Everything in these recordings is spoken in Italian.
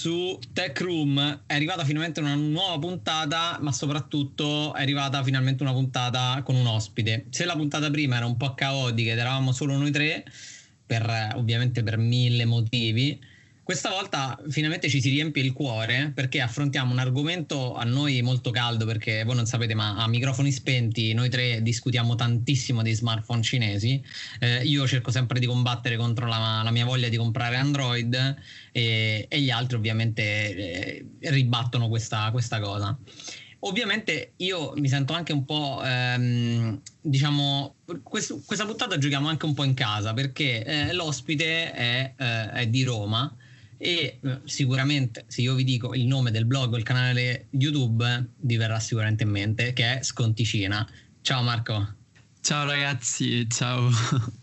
su Tech Room è arrivata finalmente una nuova puntata, ma soprattutto è arrivata finalmente una puntata con un ospite. Se la puntata prima era un po' caotica ed eravamo solo noi tre, per, ovviamente per mille motivi, questa volta finalmente ci si riempie il cuore perché affrontiamo un argomento a noi molto caldo perché voi non sapete ma a microfoni spenti noi tre discutiamo tantissimo di smartphone cinesi. Eh, io cerco sempre di combattere contro la, la mia voglia di comprare Android e, e gli altri ovviamente eh, ribattono questa, questa cosa. Ovviamente io mi sento anche un po', ehm, diciamo, questo, questa puntata giochiamo anche un po' in casa perché eh, l'ospite è, eh, è di Roma e eh, sicuramente se io vi dico il nome del blog o il canale YouTube vi verrà sicuramente in mente che è Sconticina. Ciao Marco. Ciao ragazzi, ciao.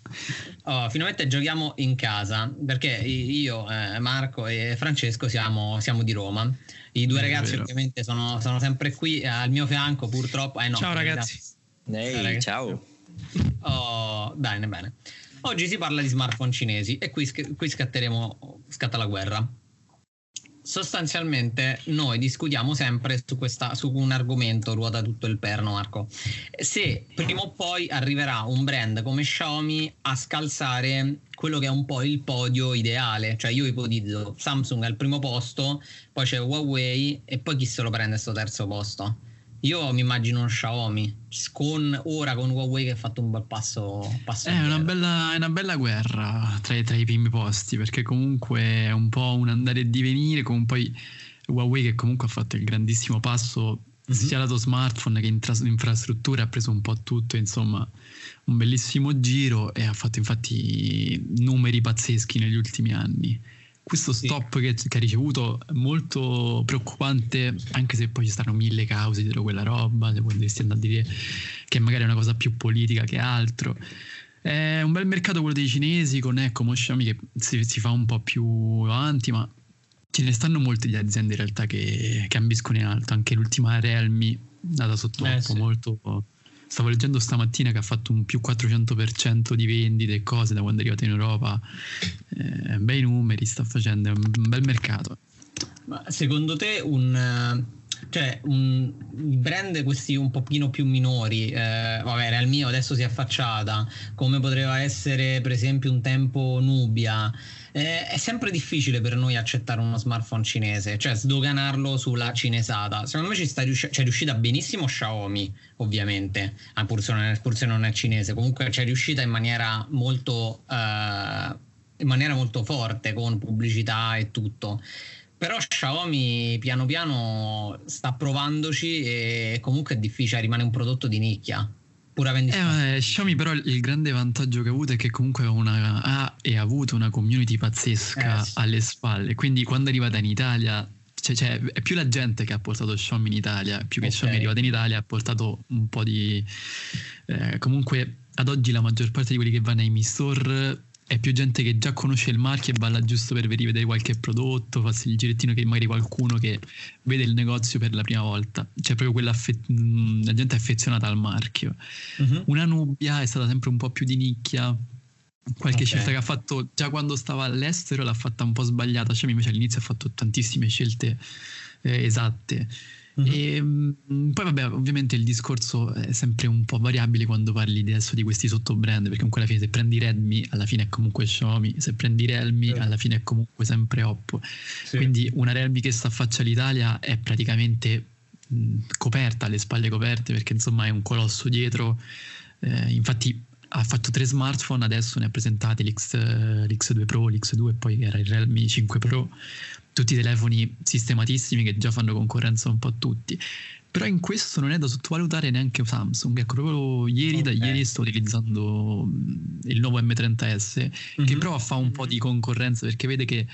Oh, finalmente giochiamo in casa perché io, eh, Marco e Francesco siamo, siamo, di Roma. I due ragazzi ovviamente sono, sono, sempre qui al mio fianco purtroppo. Eh, no, ciao ragazzi. Ehi, ciao. Ragazzi. ciao. Oh, bene, bene. Oggi si parla di smartphone cinesi e qui, qui scatteremo, scatta la guerra. Sostanzialmente noi discutiamo sempre su, questa, su un argomento, ruota tutto il perno Marco. Se prima o poi arriverà un brand come Xiaomi a scalzare quello che è un po' il podio ideale, cioè io ipotizzo Samsung al primo posto, poi c'è Huawei e poi chi se lo prende questo terzo posto? Io mi immagino uno Xiaomi con, ora con Huawei che ha fatto un bel passo. passo è, una bella, è, una bella, guerra tra, tra, i primi posti perché comunque è un po' un andare e divenire. Con poi Huawei che comunque ha fatto il grandissimo passo mm-hmm. sia lato smartphone che in tra- infrastruttura, ha preso un po' tutto, insomma, un bellissimo giro e ha fatto infatti numeri pazzeschi negli ultimi anni questo stop che, che, ha ricevuto è molto preoccupante, anche se poi ci stanno mille cause dietro quella roba, se potresti andare a dire che magari è una cosa più politica che altro. È un bel mercato quello dei cinesi con ecco Xiaomi che si, si, fa un po' più avanti, ma ce ne stanno molte di aziende in realtà che, che ambiscono in alto, anche l'ultima Realme data sotto eh, sì. molto Stavo leggendo stamattina che ha fatto un più 400% di vendite e cose da quando è arrivato in Europa. Eh, bei numeri sta facendo, è un bel mercato. Ma secondo te un, cioè, un, brand questi un pochino più minori, eh, vabbè, il mio, adesso si è affacciata, come poteva essere per esempio un tempo Nubia, eh, è sempre difficile per noi accettare uno smartphone cinese, cioè sdoganarlo sulla cinesata. Secondo me ci sta riusci- c'è riuscita benissimo Xiaomi, ovviamente, ah, pur, se è, pur se non è cinese, comunque c'è riuscita in maniera molto, uh, in maniera molto forte con pubblicità e tutto. Però Xiaomi piano piano sta provandoci e comunque è difficile, rimane un prodotto di nicchia pur avendo eh, Xiaomi però il grande vantaggio che ha avuto è che comunque una, ha e ha avuto una community pazzesca eh, sì. alle spalle quindi quando è arrivata in Italia cioè, cioè, è più la gente che ha portato Xiaomi in Italia più che okay. Xiaomi è arrivata in Italia ha portato un po' di eh, comunque ad oggi la maggior parte di quelli che vanno ai Mi Store è più gente che già conosce il marchio e balla giusto per rivedere qualche prodotto, farsi il girettino che magari qualcuno che vede il negozio per la prima volta. C'è proprio quella mm, la gente è affezionata al marchio. Uh-huh. Una Nubia è stata sempre un po' più di nicchia. Qualche okay. scelta che ha fatto già quando stava all'estero l'ha fatta un po' sbagliata. Cioè, invece all'inizio ha fatto tantissime scelte eh, esatte. Mm-hmm. E, mm, poi vabbè, ovviamente il discorso è sempre un po' variabile quando parli adesso di questi sottobrand, perché comunque alla fine se prendi Redmi alla fine è comunque Xiaomi, se prendi Realme sì. alla fine è comunque sempre Oppo. Sì. Quindi una Realme che sta affaccia all'Italia è praticamente mh, coperta, alle spalle coperte, perché insomma è un colosso dietro. Eh, infatti ha fatto tre smartphone, adesso ne ha presentati l'X, l'X2 Pro, l'X2 e poi era il Realme 5 Pro tutti i telefoni sistematissimi che già fanno concorrenza un po' a tutti. Però in questo non è da sottovalutare neanche Samsung. Ecco, proprio ieri, okay. da ieri sto utilizzando mm, il nuovo M30S, mm-hmm. che mhm. prova a fare un po' di concorrenza perché vede che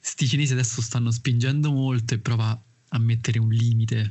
sti cinesi adesso stanno spingendo molto e prova a mettere un limite.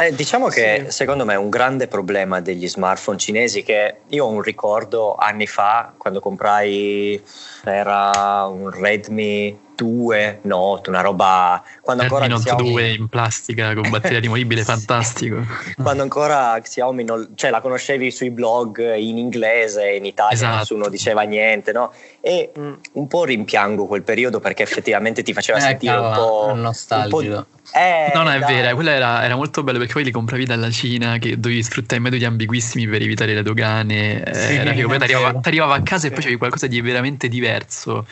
Eh, diciamo che sì. secondo me è un grande problema degli smartphone cinesi che io ho un ricordo anni fa quando comprai era un Redmi 2 Note, una roba quando ancora Note Xiaomi... 2 in plastica con batteria rimovibile, fantastico. Quando ancora Xiaomi non... cioè, la conoscevi sui blog in inglese, in Italia Esatto. nessuno diceva niente, no? E Mm. un po' rimpiango quel periodo perché effettivamente ti faceva Eh, sentire un cavolo, po'... nostalgico. un po'- Eh, No, no, è dai. vero, quello era, era molto bello perché poi li compravi dalla Cina che dovevi sfruttare metodi ambiguissimi per evitare le dogane. eh, Sì, era. Poi è ti arrivava, a casa e poi c'avevi qualcosa di veramente diverso.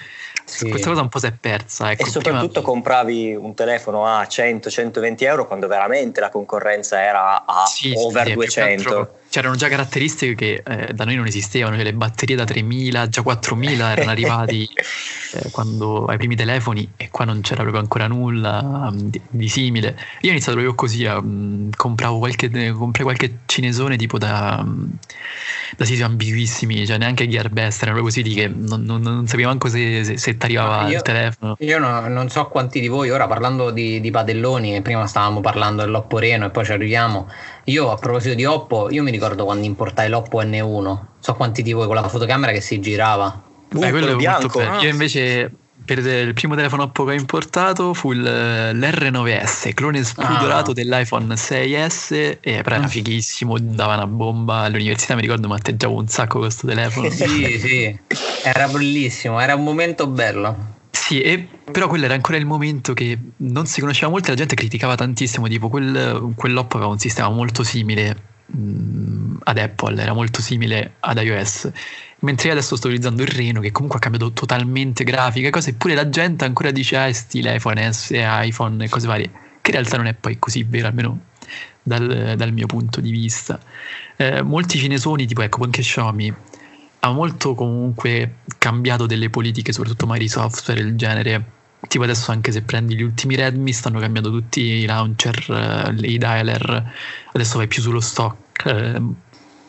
Sì. Questa cosa un po' si è persa. Ecco, E soprattutto compravi un telefono a 100-120 euro quando veramente la concorrenza era a prima- sì, over sì, più che 200. C'erano già caratteristiche che eh, da noi non esistevano, cioè le batterie da 3000, già 4000 erano arrivati eh, quando, ai primi telefoni e qua non c'era proprio ancora nulla mm, di, di simile. Io ho iniziato proprio così, a, mm, compravo qualche, comprai qualche cinesone tipo da, mm, da siti ambiguissimi, cioè neanche Gearbest, erano proprio siti che non, non, non sapevo manco se, se, se ti arrivava Ma io- il telefono. Io no- non so quanti di voi, ora parlando di, di padelloni, prima stavamo parlando dell'Oppo Reno e poi ci arriviamo. Io a proposito di Oppo, io mi ricordo quando importai l'Oppo N1, so quanti di voi con la fotocamera che si girava. Uh, Beh, quello quello è molto bianco. bello. Ah, Io invece per il primo telefono Oppo che ho importato fu il- l'R9S, clone spudorato Ah. dell'iPhone 6S, e però era Mm. fighissimo, dava una bomba all'università, mi ricordo matteggiavo un sacco con questo telefono. Sì, sì, era bellissimo, era un momento bello. Sì, e- però quello era ancora il momento che non si conosceva molto e la gente criticava tantissimo, tipo quel, quell'Oppo aveva un sistema molto simile mh, ad Apple, era molto simile ad iOS, mentre io adesso sto utilizzando il Reno che comunque ha cambiato totalmente grafica e cose, eppure la gente ancora dice ah, è stile iPhone S, iPhone e cose varie, che in realtà non è poi così vero, almeno dal, dal mio punto di vista. Eh, molti cinesoni, tipo ecco anche Xiaomi, ha molto comunque cambiato delle politiche, soprattutto magari software del genere. Tipo adesso anche se prendi gli ultimi Redmi stanno cambiando tutti i launcher, eh, i dialer, adesso vai più sullo stock. eh,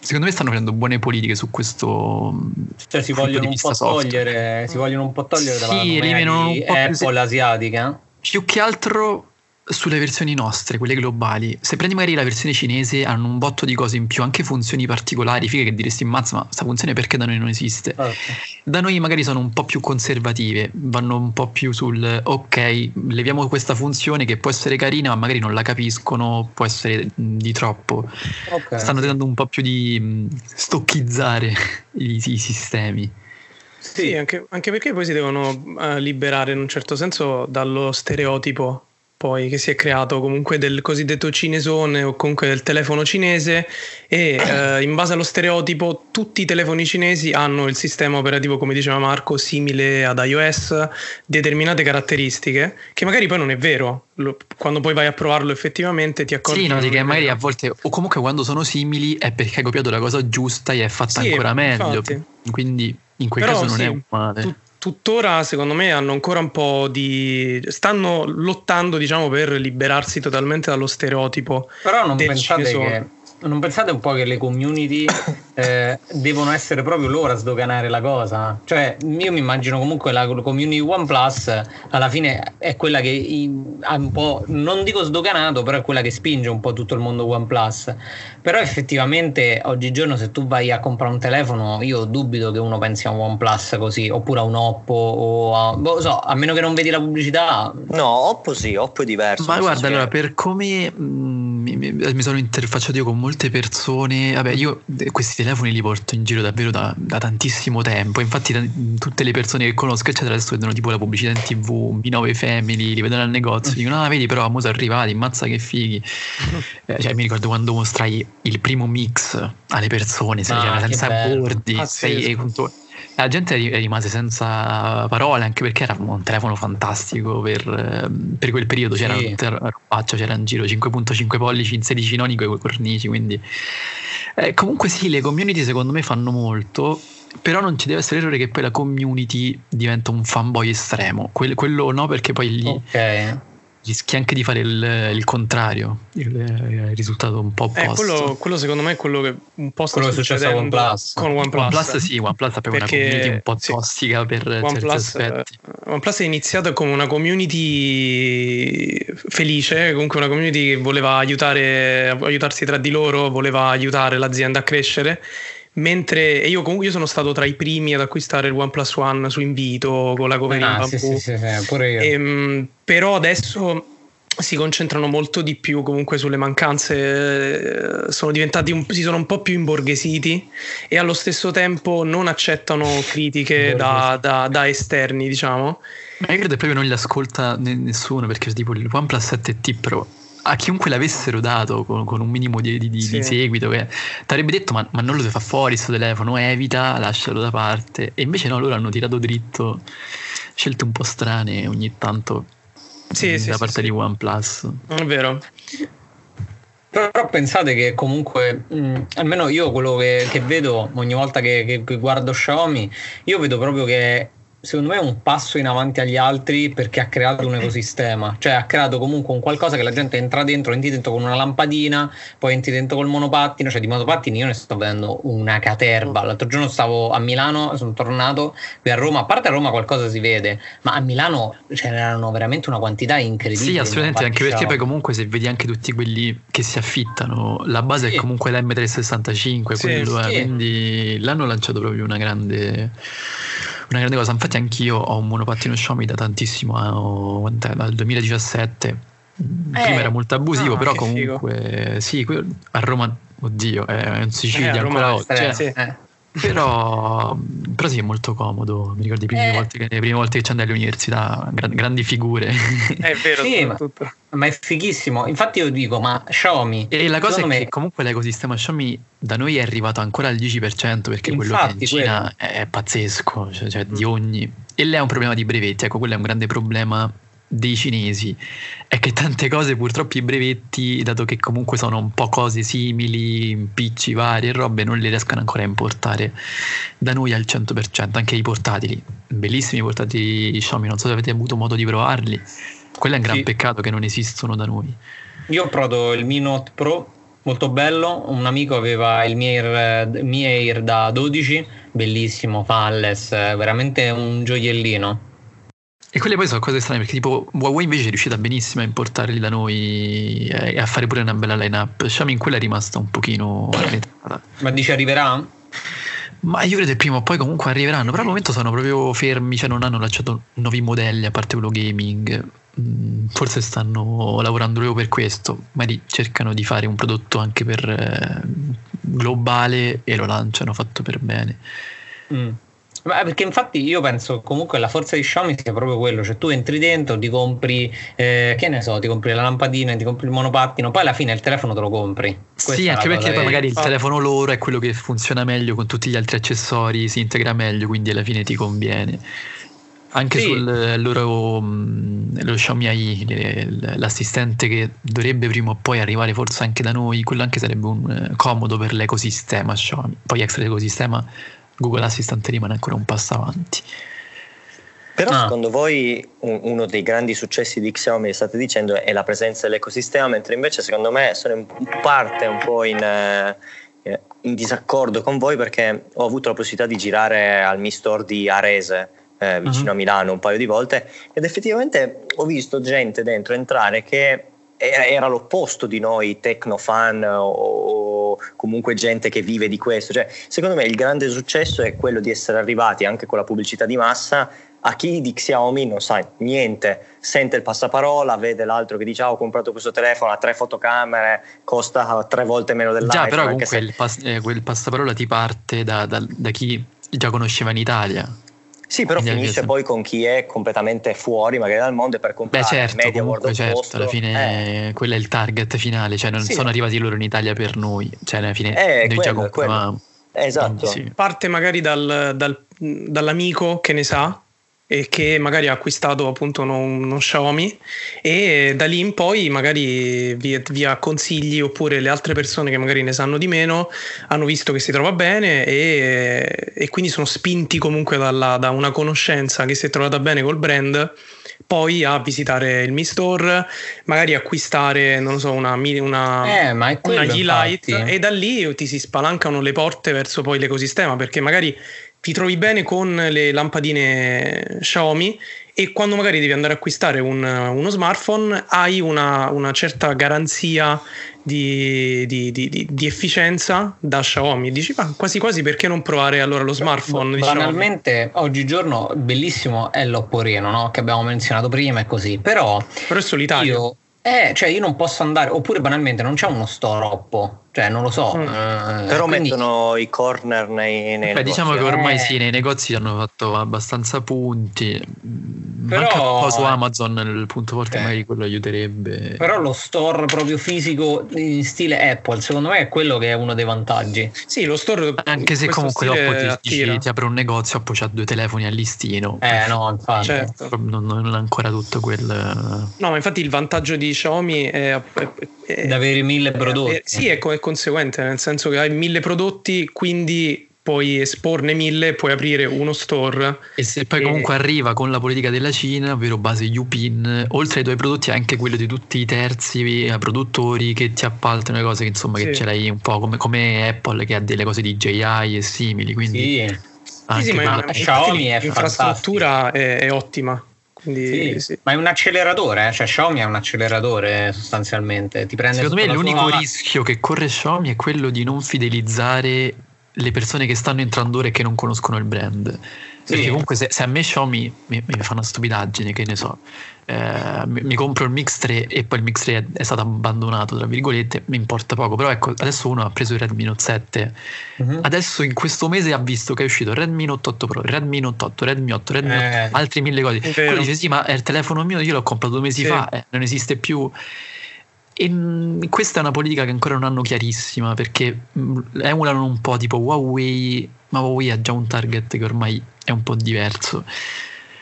Secondo me stanno prendendo buone politiche su questo. Cioè si vogliono un po' togliere, si vogliono un po' togliere dalla Sì, nomea eliminano di un po' Apple asiatica. Più che altro sulle versioni nostre, quelle globali. Se prendi magari la versione cinese hanno un botto di cose in più, anche funzioni particolari, figa che diresti mazza, ma sta funzione perché da noi non esiste? Da noi magari sono un po' più conservative, vanno un po' più sul ok, leviamo questa funzione che può essere carina, ma magari non la capiscono, può essere di troppo. Ok. Stanno tentando un po' più di stocchizzare i, i sistemi. Sì, anche, anche perché poi si devono eh, liberare in un certo senso dallo stereotipo poi che si è creato comunque del cosiddetto cinesone o comunque del telefono cinese e eh, in base allo stereotipo tutti i telefoni cinesi hanno il sistema operativo come diceva Marco simile ad iOS determinate caratteristiche che magari poi non è vero Lo- quando poi vai a provarlo effettivamente ti accorgi Sì, no, che è magari vero. a volte, o comunque quando sono simili è perché hai copiato la cosa giusta e è fatta Sì, ancora meglio. infatti. Quindi in quel Però caso non sì, è male. tut- tuttora secondo me hanno ancora un po' di stanno lottando diciamo per liberarsi totalmente dallo stereotipo Però non pensate che non pensate un po' che le community eh, devono essere proprio loro a sdoganare la cosa? Cioè, io mi immagino comunque la community OnePlus alla fine è quella che ha un po', non dico sdoganato, però è quella che spinge un po' tutto il mondo OnePlus. Però effettivamente oggigiorno se tu vai a comprare un telefono, io dubito che uno pensi a un OnePlus così, oppure a un Oppo o a, boh, lo so, a meno che non vedi la pubblicità. No, Oppo sì, Oppo è diverso. Ma guarda, allora, che- per come mm, mi, mi- sono interfacciato io con molte persone, vabbè, io questi telefoni li porto in giro davvero da, da tantissimo tempo. Infatti, da- tutte le persone che conosco, eccetera, adesso vedono tipo la pubblicità in tv, B9 Family, li vedono al negozio, dicono: Ah, vedi, però, mo sono arrivati, mazza che fighi. Eh, cioè, mi ricordo quando mostrai il primo mix alle persone, sai, Ah, che senza bordi, sei- con- la gente ri- rimase senza parole anche perché era un telefono fantastico per, ehm, per quel periodo c'era Sì. robaccia, c'era in giro 5.5 pollici in 16 noni con i cornici quindi eh, comunque sì le community secondo me fanno molto però non ci deve essere l'errore che poi la community diventa un fanboy estremo Quel- quello no perché poi lì Ok. Rischi anche di fare il, il contrario il, il risultato un po' Eh, opposto quello, quello secondo me è quello che un po' sta Quello che è successo a succedendo OnePlus. con OnePlus. OnePlus sì, OnePlus Perché- una community un po' sì. tossica per certi OnePlus, aspetti eh, OnePlus è iniziato come una community felice, comunque una community che voleva aiutare, aiutarsi tra di loro, voleva aiutare l'azienda a crescere. Mentre io comunque io sono stato tra i primi ad acquistare il OnePlus One su invito con la cover ah, sì, sì, sì, pure io. E, ehm, però adesso si concentrano molto di più comunque sulle mancanze, eh, sono diventati un, si sono un po' più imborghesiti e allo stesso tempo non accettano critiche da, da, da, esterni, diciamo. Ma io credo che proprio non li ascolta nessuno perché tipo il OnePlus 7T Pro a chiunque l'avessero dato con, con un minimo di, di, sì. di seguito che ti avrebbe detto ma, ma non lo fare fuori questo telefono evita lascialo da parte e invece no loro hanno tirato dritto scelte un po' strane ogni tanto sì, da sì, parte sì, di OnePlus. È vero. Però pensate che comunque, mh, almeno io quello che, che vedo ogni volta che, che, che guardo Xiaomi, io vedo proprio che secondo me è un passo in avanti agli altri perché ha creato un ecosistema, cioè ha creato comunque un qualcosa che la gente entra dentro, entri dentro con una lampadina, poi entri dentro col monopattino, cioè di monopattini io ne sto vedendo una caterba. L'altro giorno stavo a Milano, sono tornato qui a Roma, a parte a Roma qualcosa si vede, ma a Milano c'erano veramente una quantità incredibile. Sì, assolutamente, anche perché poi comunque se vedi anche tutti quelli che si affittano, la base sì. è comunque l'M365, sì, quello sì. è, quindi l'hanno lanciato proprio una grande una grande cosa. Infatti, anch'io ho un monopattino Xiaomi da tantissimo, eh, dal 2017. Eh, Prima era molto abusivo, no, però comunque figo. sì, a Roma, oddio, è in Sicilia eh, ancora oggi. Cioè, eh. Però, però sì, è molto comodo. Mi ricordo le prime, eh. volte, che, le prime volte che ci andai all'università, gran, grandi figure. È vero, sì, ma, ma, è fighissimo. Infatti, io dico, ma Xiaomi. E la cosa è me... che comunque l'ecosistema Xiaomi da noi è arrivato ancora al 10% perché Infatti, quello che in Cina quello. è pazzesco, cioè, cioè mm. di ogni. E lei è un problema di brevetti. Ecco, quello è un grande problema dei cinesi è che tante cose purtroppo i brevetti, dato che comunque sono un po' cose simili, impicci vari e robe, non li riescono ancora a importare da noi al 100%, anche i portatili, bellissimi portatili Xiaomi, non so se avete avuto modo di provarli, quello è un gran sì. peccato che non esistono da noi. Io ho provato il Mi Note Pro molto bello. Un amico aveva il Mi Air, Mi Air da 12, bellissimo, falles, veramente un gioiellino. E quelle poi sono cose strane perché tipo Huawei invece è riuscita benissimo a importarli da noi e a fare pure una bella line-up. Xiaomi in quella è rimasta un pochino Ma dici arriverà? Ma io credo che prima o poi comunque arriveranno, però al momento sono proprio fermi, cioè non hanno lanciato nuovi modelli a parte quello gaming. Mm, forse stanno lavorando proprio per questo, magari cercano di fare un prodotto anche per eh, globale e lo lanciano fatto per bene. Mm. Ma perché infatti io penso comunque la forza di Xiaomi sia proprio quello, cioè tu entri dentro, ti compri, eh, che ne so, ti compri la lampadina, ti compri il monopattino, poi alla fine il telefono te lo compri. Questa sì, anche perché poi magari il telefono loro è quello che funziona meglio con tutti gli altri accessori, si integra meglio, quindi alla fine ti conviene. Anche sì. sul loro mm, lo Xiaomi AI, l'assistente che dovrebbe prima o poi arrivare forse anche da noi, quello anche sarebbe un, eh, comodo per l'ecosistema Xiaomi. Poi extra l'ecosistema Google Assistant rimane ancora un passo avanti. Però ah. secondo voi uno dei grandi successi di Xiaomi, state dicendo, è la presenza dell'ecosistema, mentre invece secondo me sono in parte un po' in, eh, in disaccordo con voi perché ho avuto la possibilità di girare al Mi Store di Arese, eh, vicino uh-huh. a Milano, un paio di volte ed effettivamente ho visto gente dentro entrare che era l'opposto di noi tecnofan o comunque gente che vive di questo. Cioè, secondo me il grande successo è quello di essere arrivati anche con la pubblicità di massa a chi di Xiaomi non sa niente, sente il passaparola, vede l'altro che dice ah, ho comprato questo telefono, ha tre fotocamere, costa tre volte meno dell'altro. Già, però comunque se... il pas- eh, quel passaparola ti parte da, da, da chi già conosceva in Italia. Sì, però Quindi finisce poi con chi è completamente fuori magari dal mondo e per comprare Beh, certo, media comunque, certo, posto, alla fine eh. quello è il target finale, cioè non sì. sono arrivati loro in Italia per noi, cioè alla fine eh, noi quello, già compravamo. Esatto. Sì. Parte magari dal, dal, dall'amico che ne sa e che magari ha acquistato appunto uno, uno, Xiaomi e da lì in poi magari via, via, consigli oppure le altre persone che magari ne sanno di meno hanno visto che si trova bene e, e quindi sono spinti comunque dalla, da una conoscenza che si è trovata bene col brand poi a visitare il Mi Store, magari acquistare, non so, una, una, eh, una G-Lite e da lì ti si spalancano le porte verso poi l'ecosistema perché magari ti trovi bene con le lampadine Xiaomi e quando magari devi andare a acquistare un, uno smartphone hai una, una certa garanzia di, di, di, di, efficienza da Xiaomi. Dici ma quasi quasi perché non provare allora lo smartphone banalmente oggigiorno bellissimo è l'Oppo Reno no? che abbiamo menzionato prima e così. Però, però è solitario. io, eh, cioè io non posso andare oppure banalmente non c'è uno store Oppo cioè, non lo so. Mm. Eh, Però quindi... mettono i corner nei, nei Beh, Diciamo che ormai eh. sì, nei negozi hanno fatto abbastanza punti. Però... Anche un po' su Amazon il punto forte eh. magari quello aiuterebbe. Però lo store proprio fisico in stile Apple, secondo me è quello che è uno dei vantaggi. Sì, lo store Anche se comunque dopo ti, dici, ti, apre un negozio, poi c'ha due telefoni a listino. Eh no, infatti. Certo. Non, non, ancora tutto quel... No, ma infatti il vantaggio di Xiaomi è... è, è di avere mille prodotti. È, sì, è, è conseguente, nel senso che hai mille prodotti, quindi puoi esporne mille e puoi aprire uno store. E se poi e... comunque arriva con la politica della Cina, ovvero base UPIN, oltre ai tuoi prodotti anche quello di tutti i terzi eh, produttori che ti appaltano le cose, che insomma sì. che ce l'hai un po' come, come, Apple che ha delle cose di JI e simili. Quindi sì. Sì, sì, ma Xiaomi è l'infrastruttura è, è, ottima. Quindi, sì, sì. Ma è un acceleratore, eh? cioè Xiaomi è un acceleratore sostanzialmente. Ti prende Secondo me l'unico sua... rischio che corre Xiaomi è quello di non fidelizzare le persone che stanno entrando ora e che non conoscono il brand. Perché comunque se, se, a me Xiaomi mi, mi, fa una stupidaggine, che ne so, eh, mi, mi, compro il Mix 3 e poi il Mix 3 è, è, stato abbandonato, tra virgolette, mi importa poco. Però ecco, adesso uno ha preso il Redmi Note 7, uh-huh. adesso in questo mese ha visto che è uscito il Redmi Note 8 Pro, il Redmi Note 8, Redmi 8, Redmi 8, eh, altri mille cose. Quello dice sì, ma è il telefono mio, io l'ho comprato due mesi sì. fa, eh, non esiste più. E mm, questa è una politica che ancora non hanno chiarissima perché mm, emulano un po' tipo Huawei, ma Huawei ha già un target che ormai è un po' diverso.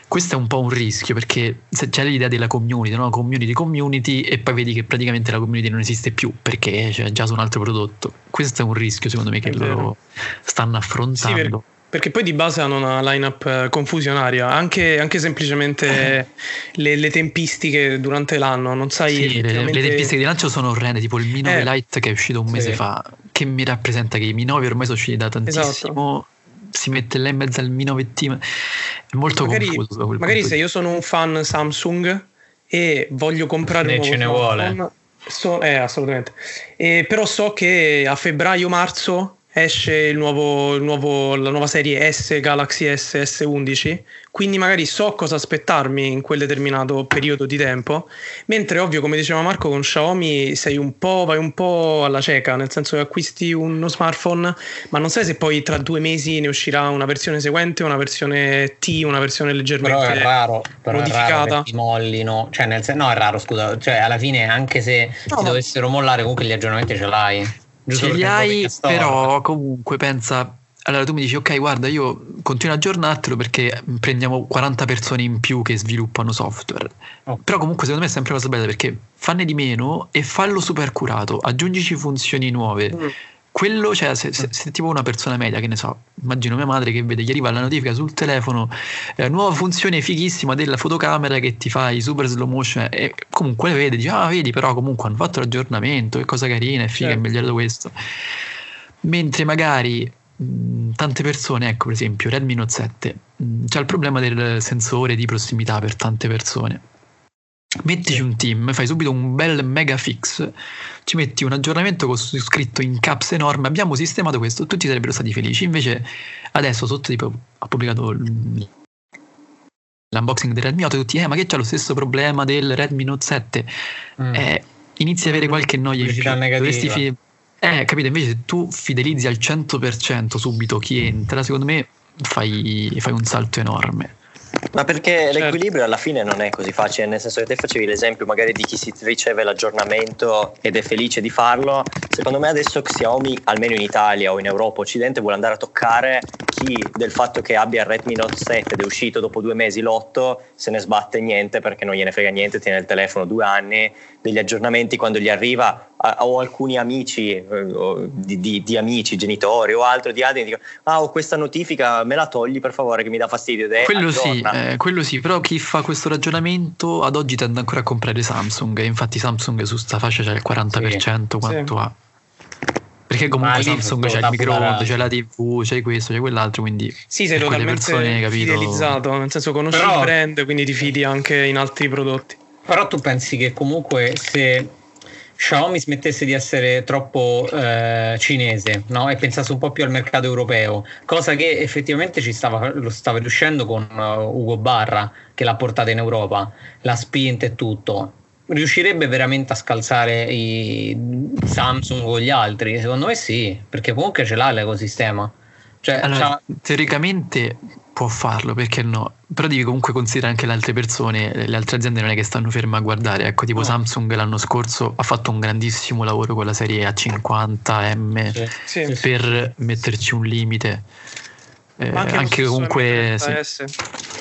Questo è un po' un rischio perché se c'è l'idea della community, no? community community e poi vedi che praticamente la community non esiste più perché c'è già su un altro prodotto. Questo è un rischio secondo me che loro stanno affrontando. Sì, perché poi di base hanno una lineup eh, confusionaria, anche, anche semplicemente le, le, tempistiche durante l'anno, non sai... Sì, effettivamente... le, le, tempistiche di lancio sono orrende, tipo il Mi 9 eh. Lite che è uscito un mese sì. fa, che mi rappresenta che i Mi 9 ormai sono usciti da tantissimo, esatto. Si mette là in mezzo al Mi 9T, è molto magari, confuso. Magari se io sono un fan Samsung e voglio comprare un ce ne vuole. So, eh, assolutamente. Eh, però so che a febbraio-marzo esce il nuovo, il nuovo, la nuova serie S Galaxy S S11 quindi magari so cosa aspettarmi in quel determinato periodo di tempo. Mentre ovvio come diceva Marco con Xiaomi sei un po' vai un po' alla cieca nel senso che acquisti uno smartphone ma non sai se poi tra due mesi ne uscirà una versione seguente una versione T una versione leggermente però è raro però modificata è raro ti mollino. Cioè nel senso no è raro scusa. Cioè alla fine anche se no, ti dovessero mollare comunque gli aggiornamenti ce l'hai Ce li hai, però comunque pensa. Allora tu mi dici, ok, guarda, io continuo a aggiornartelo perché prendiamo 40 persone in più che sviluppano software. Oh. Però comunque secondo me è sempre una cosa bella perché fanne di meno e fallo super curato, aggiungici funzioni nuove. Mm quello, cioè, se, se, se, tipo una persona media, che ne so, immagino mia madre che vede, gli arriva la notifica sul telefono, eh, nuova funzione fighissima della fotocamera che ti fa i super slow motion, e comunque le vede, dice, ah, vedi, però comunque hanno fatto l'aggiornamento, che cosa carina, è figa, certo. è migliorato questo. Mentre magari mh, tante persone, ecco, per esempio, Redmi Note 7, mh, c'è il problema del sensore di prossimità per tante persone Mettici un team, fai subito un bel mega fix, ci metti un aggiornamento con scritto in caps enorme, abbiamo sistemato questo, tutti sarebbero stati felici. Invece adesso sotto tipo ha pubblicato l'unboxing del Redmi 8 e tutti, eh ma che c'è lo stesso problema del Redmi Note 7? Mm. Eh, inizi a avere qualche noia in fi- eh, capito, invece se tu fidelizzi al 100% subito chi entra, secondo me fai, fai un salto enorme. Ma perché certo. l'equilibrio alla fine non è così facile, nel senso che te facevi l'esempio magari di chi si riceve l'aggiornamento ed è felice di farlo. Secondo me adesso Xiaomi, almeno in Italia o in Europa Occidente, vuole andare a toccare chi del fatto che abbia il Redmi Note 7 ed è uscito dopo due mesi l'otto se ne sbatte niente perché non gliene frega niente, tiene il telefono due anni, degli aggiornamenti quando gli arriva ho alcuni amici eh, di, di, di, amici, genitori o altro di altri dicono ah ho questa notifica me la togli per favore che mi dà fastidio. Ed quello sì, eh, quello sì però chi fa questo ragionamento ad oggi tende ancora a comprare Samsung e infatti Samsung su sta fascia c'è il 40% sì, quanto sì. ha. Perché comunque Samsung c'è il microonde, c'è la TV, c'è questo, c'è quell'altro, quindi... Sì, sei totalmente persone, capito... fidelizzato, nel senso conosci Però... il brand, quindi ti fidi anche in altri prodotti. Però tu pensi che comunque se Xiaomi smettesse di essere troppo eh, cinese no? e pensasse un po' più al mercato europeo, cosa che effettivamente ci stava, lo stava riuscendo con uh, Ugo Barra che l'ha portata in Europa, l'ha spinta e tutto. Riuscirebbe veramente a scalzare i Samsung o gli altri? Secondo me sì, perché comunque ce l'ha l'ecosistema. Cioè, allora, teoricamente può farlo, perché no? Però devi comunque considerare anche le altre persone, le altre aziende non è che stanno ferme a guardare, ecco tipo no. Samsung l'anno scorso ha fatto un grandissimo lavoro con la serie A50M sì, per sì. metterci un limite eh, anche, anche comunque sì.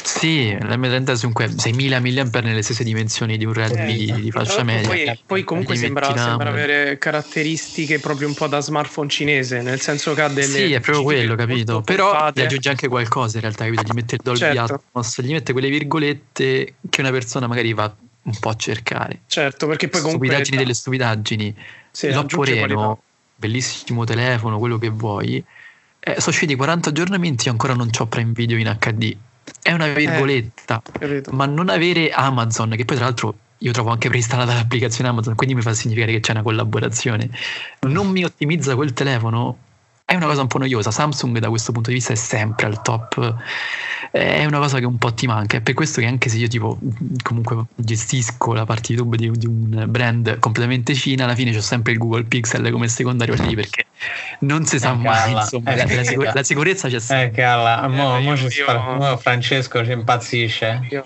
sì, l'M30S comunque 6000 mAh nelle stesse dimensioni di un Redmi eh, di fascia media. Poi, poi comunque sembra, sembra, avere caratteristiche proprio un po' da smartphone cinese, nel senso che ha delle Sì, è proprio quello, capito? Però gli aggiunge anche qualcosa in realtà, capito? Gli mette il Dolby certo. Atmos, gli mette quelle virgolette che una persona magari va un po' a cercare. Certo, perché poi comunque stupidaggini delle stupidaggini. Sì, L'Oppo Reno, bellissimo telefono, quello che vuoi eh, sono usciti 40 aggiornamenti e ancora non ho Prime Video in HD. È una virgoletta, eh, ma non avere Amazon, che poi tra l'altro io trovo anche preinstallata l'applicazione Amazon, quindi mi fa significare che c'è una collaborazione. Non mi ottimizza quel telefono, è una cosa un po' noiosa. Samsung da questo punto di vista è sempre al top, è una cosa che un po' ti manca. È per questo che anche se io tipo comunque gestisco la parte YouTube di, di un brand completamente Cina, alla fine c'ho sempre il Google Pixel come secondario lì perché non si sa eh, mai. Insomma, eh, la, sicur- la, sicurezza c'è sempre. Eh, calla, mo, eh, mo io, io, Francesco ci impazzisce. Io,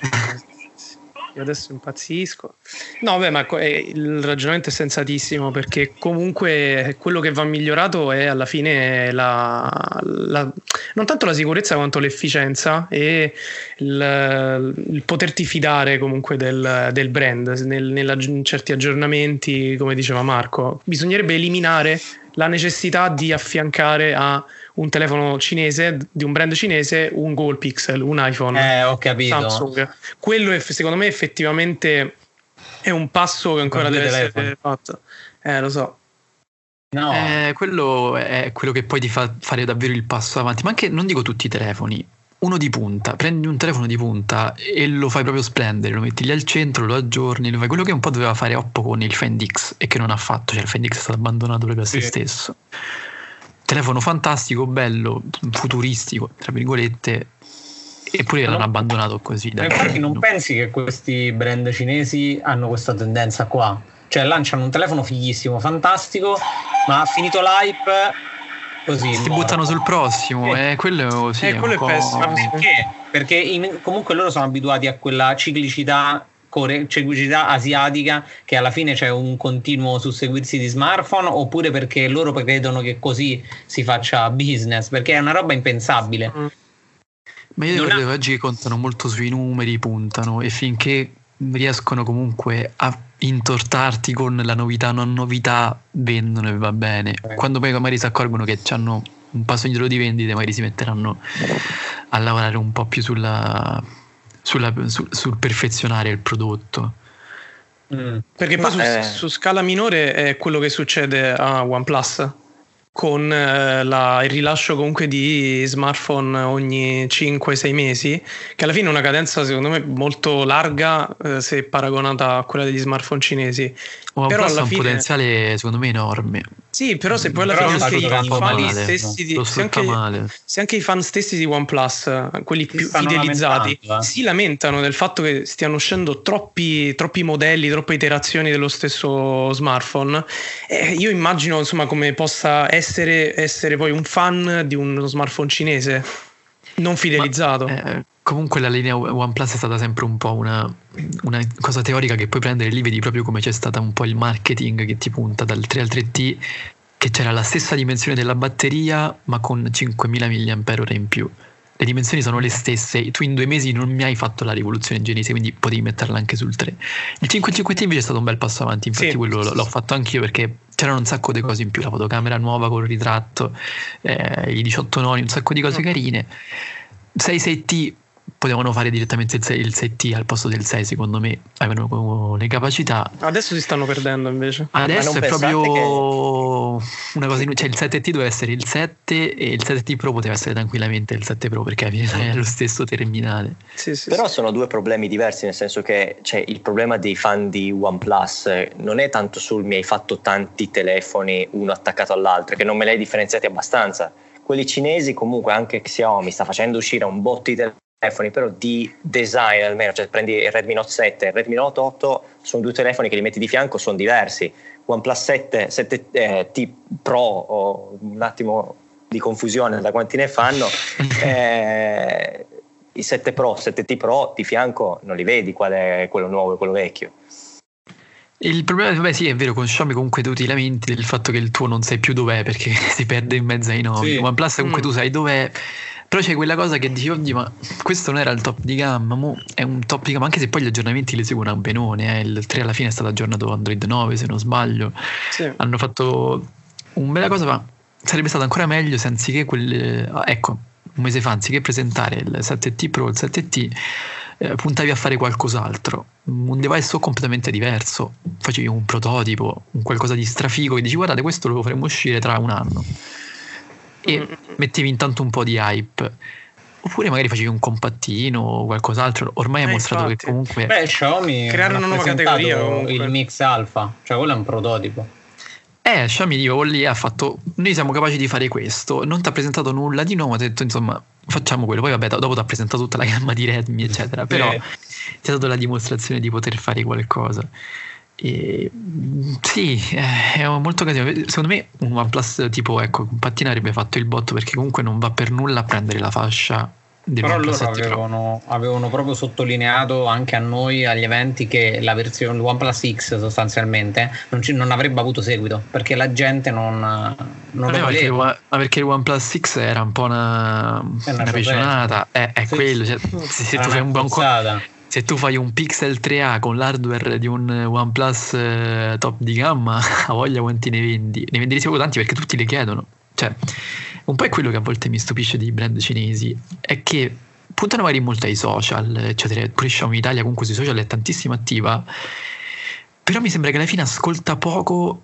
io adesso impazzisco. No, beh, ma il ragionamento è sensatissimo perché comunque quello che va migliorato è alla fine la, la, non tanto la sicurezza quanto l'efficienza e il, il poterti fidare comunque del, del brand nel, nella, in certi aggiornamenti, come diceva Marco. Bisognerebbe eliminare la necessità di affiancare a un telefono cinese di un brand cinese un Google Pixel, un iPhone, eh, ho capito. Samsung. Quello è, secondo me effettivamente è un passo che ancora deve telefoni. essere fatto. Eh, lo so. No. Eh, quello è quello che poi ti fa fare davvero il passo avanti. Ma anche non dico tutti i telefoni. Uno di punta, prendi un telefono di punta e lo fai proprio splendere, lo metti lì al centro, lo aggiorni, lo fai quello che un po' doveva fare Oppo con il Find X e che non ha fatto, cioè il Find X è stato abbandonato proprio a se stesso telefono fantastico, bello, futuristico, tra virgolette, eppure l'hanno abbandonato così. Dai. Infatti non pensi che questi brand cinesi hanno questa tendenza qua? Cioè lanciano un telefono fighissimo, fantastico, ma ha finito l'hype così. Si buttano sul prossimo, eh, quello, sì, eh, quello è, è pessimo. Ma perché? Perché in, comunque loro sono abituati a quella ciclicità cecità asiatica che alla fine c'è un continuo susseguirsi di smartphone oppure perché loro credono che così si faccia business perché è una roba impensabile mm. ma io credo ha... che oggi contano molto sui numeri puntano e finché riescono comunque a intortarti con la novità non novità vendono e va bene eh. quando poi magari si accorgono che hanno un passo indietro di vendite magari si metteranno a lavorare un po' più sulla sulla, sul, sul perfezionare il prodotto. Mm. Perché poi su, eh... su, scala minore è quello che succede a OnePlus con eh, la, il rilascio comunque di smartphone ogni 5-6 mesi, che alla fine è una cadenza secondo me molto larga eh, se paragonata a quella degli smartphone cinesi. Oh, però alla ha un fine... potenziale secondo me enorme. Sì, però se poi alla fine anche i fan male, stessi di, se anche, se anche, i fan stessi di OnePlus, quelli più fidelizzati, eh. si lamentano del fatto che stiano uscendo troppi, troppi modelli, troppe iterazioni dello stesso smartphone. Eh, io immagino insomma come possa essere, essere poi un fan di uno smartphone cinese non fidelizzato. Ma, eh, comunque la linea OnePlus è stata sempre un po' una, una, cosa teorica che puoi prendere lì, vedi proprio come c'è stato un po' il marketing che ti punta dal 3 al 3T, che c'era la stessa dimensione della batteria ma con 5000 mAh in più. Le dimensioni sono le stesse, tu in due mesi non mi hai fatto la rivoluzione genese, quindi potevi metterla anche sul 3. Il 550 invece è stato un bel passo avanti, infatti sì, quello l'ho fatto anch'io perché c'erano un sacco di cose in più, la fotocamera nuova con il ritratto, eh, i 18 noni, un sacco di cose mm. carine. 66T potevano fare direttamente il 6, il 6T al posto del 6 secondo me avevano le capacità adesso si stanno perdendo invece adesso è proprio che una cosa in, cioè il 7T doveva essere il 7 e il 7T Pro poteva essere tranquillamente il 7 Pro perché è lo stesso terminale. Sì, sì, Però sì. sono due problemi diversi, nel senso che cioè, il problema dei fan di OnePlus non è tanto sul mi hai fatto tanti telefoni uno attaccato all'altro, che non me li hai differenziati abbastanza. Quelli cinesi comunque anche Xiaomi sta facendo uscire un botto di telefoni, però di design almeno, cioè prendi il Redmi Note 7 e il Redmi Note 8, sono due telefoni che li metti di fianco, sono diversi OnePlus 7, 7 eh, T Pro o un attimo di confusione da quanti ne fanno eh, i 7 Pro, 7T Pro di fianco non li vedi qual è quello nuovo e quello vecchio il problema, vabbè, sì, è vero, con Xiaomi comunque tu ti lamenti del fatto che il tuo non sai più dov'è perché si perde in mezzo ai nomi. Sì. OnePlus comunque mm. tu sai dov'è, però c'è quella cosa che dici, oddio, ma questo non era il top di gamma, mo è un top di gamma, anche se poi gli aggiornamenti li seguono a benone. Eh. Il 3 alla fine è stato aggiornato Android 9, se non sbaglio. Sì. Hanno fatto una bella cosa, ma sarebbe stato ancora meglio se anziché quel. Ecco, un mese fa, anziché presentare il 7T Pro, il 7T, eh, puntavi a fare qualcos'altro, un device completamente diverso, facevi un prototipo, un qualcosa di strafigo che dici guardate questo lo faremo uscire tra un anno e mm. mettevi intanto un po' di hype. Oppure magari facevi un compattino o qualcos'altro. Ormai ha eh, mostrato infatti. che comunque. Beh, Xiaomi creare una nuova categoria. Comunque. Il Mix Alpha, cioè quello è un prototipo. Eh, Xiaomi dico, lì ha fatto. Noi siamo capaci di fare questo. Non ti ha presentato nulla di nuovo, ha detto insomma, facciamo quello. Poi, vabbè, dopo ti ha presentato tutta la gamma di Redmi, eccetera. Però eh. ti ha dato la dimostrazione di poter fare qualcosa. E, sì, eh, è molto casino. Secondo me un OnePlus tipo ecco, Pattina avrebbe fatto il botto perché comunque non va per nulla a prendere la fascia però loro avevano, avevano, proprio sottolineato anche a noi agli eventi che la versione OnePlus X sostanzialmente non, ci, non avrebbe avuto seguito perché la gente non, non lo voleva. Ma perché il OnePlus X era un po' una, una, una pecionata, è, è sì, quello. Cioè, se, se tu fai un buon se tu fai un Pixel 3A con l'hardware di un OnePlus eh, top di gamma, a voglia quanti ne vendi? Ne venderesti proprio tanti perché tutti li chiedono. Cioè, un po' è quello che a volte mi stupisce dei brand cinesi, è che puntano magari molto ai social, eccetera. Pure Xiaomi Italia comunque sui social è tantissimo attiva, però mi sembra che alla fine ascolta poco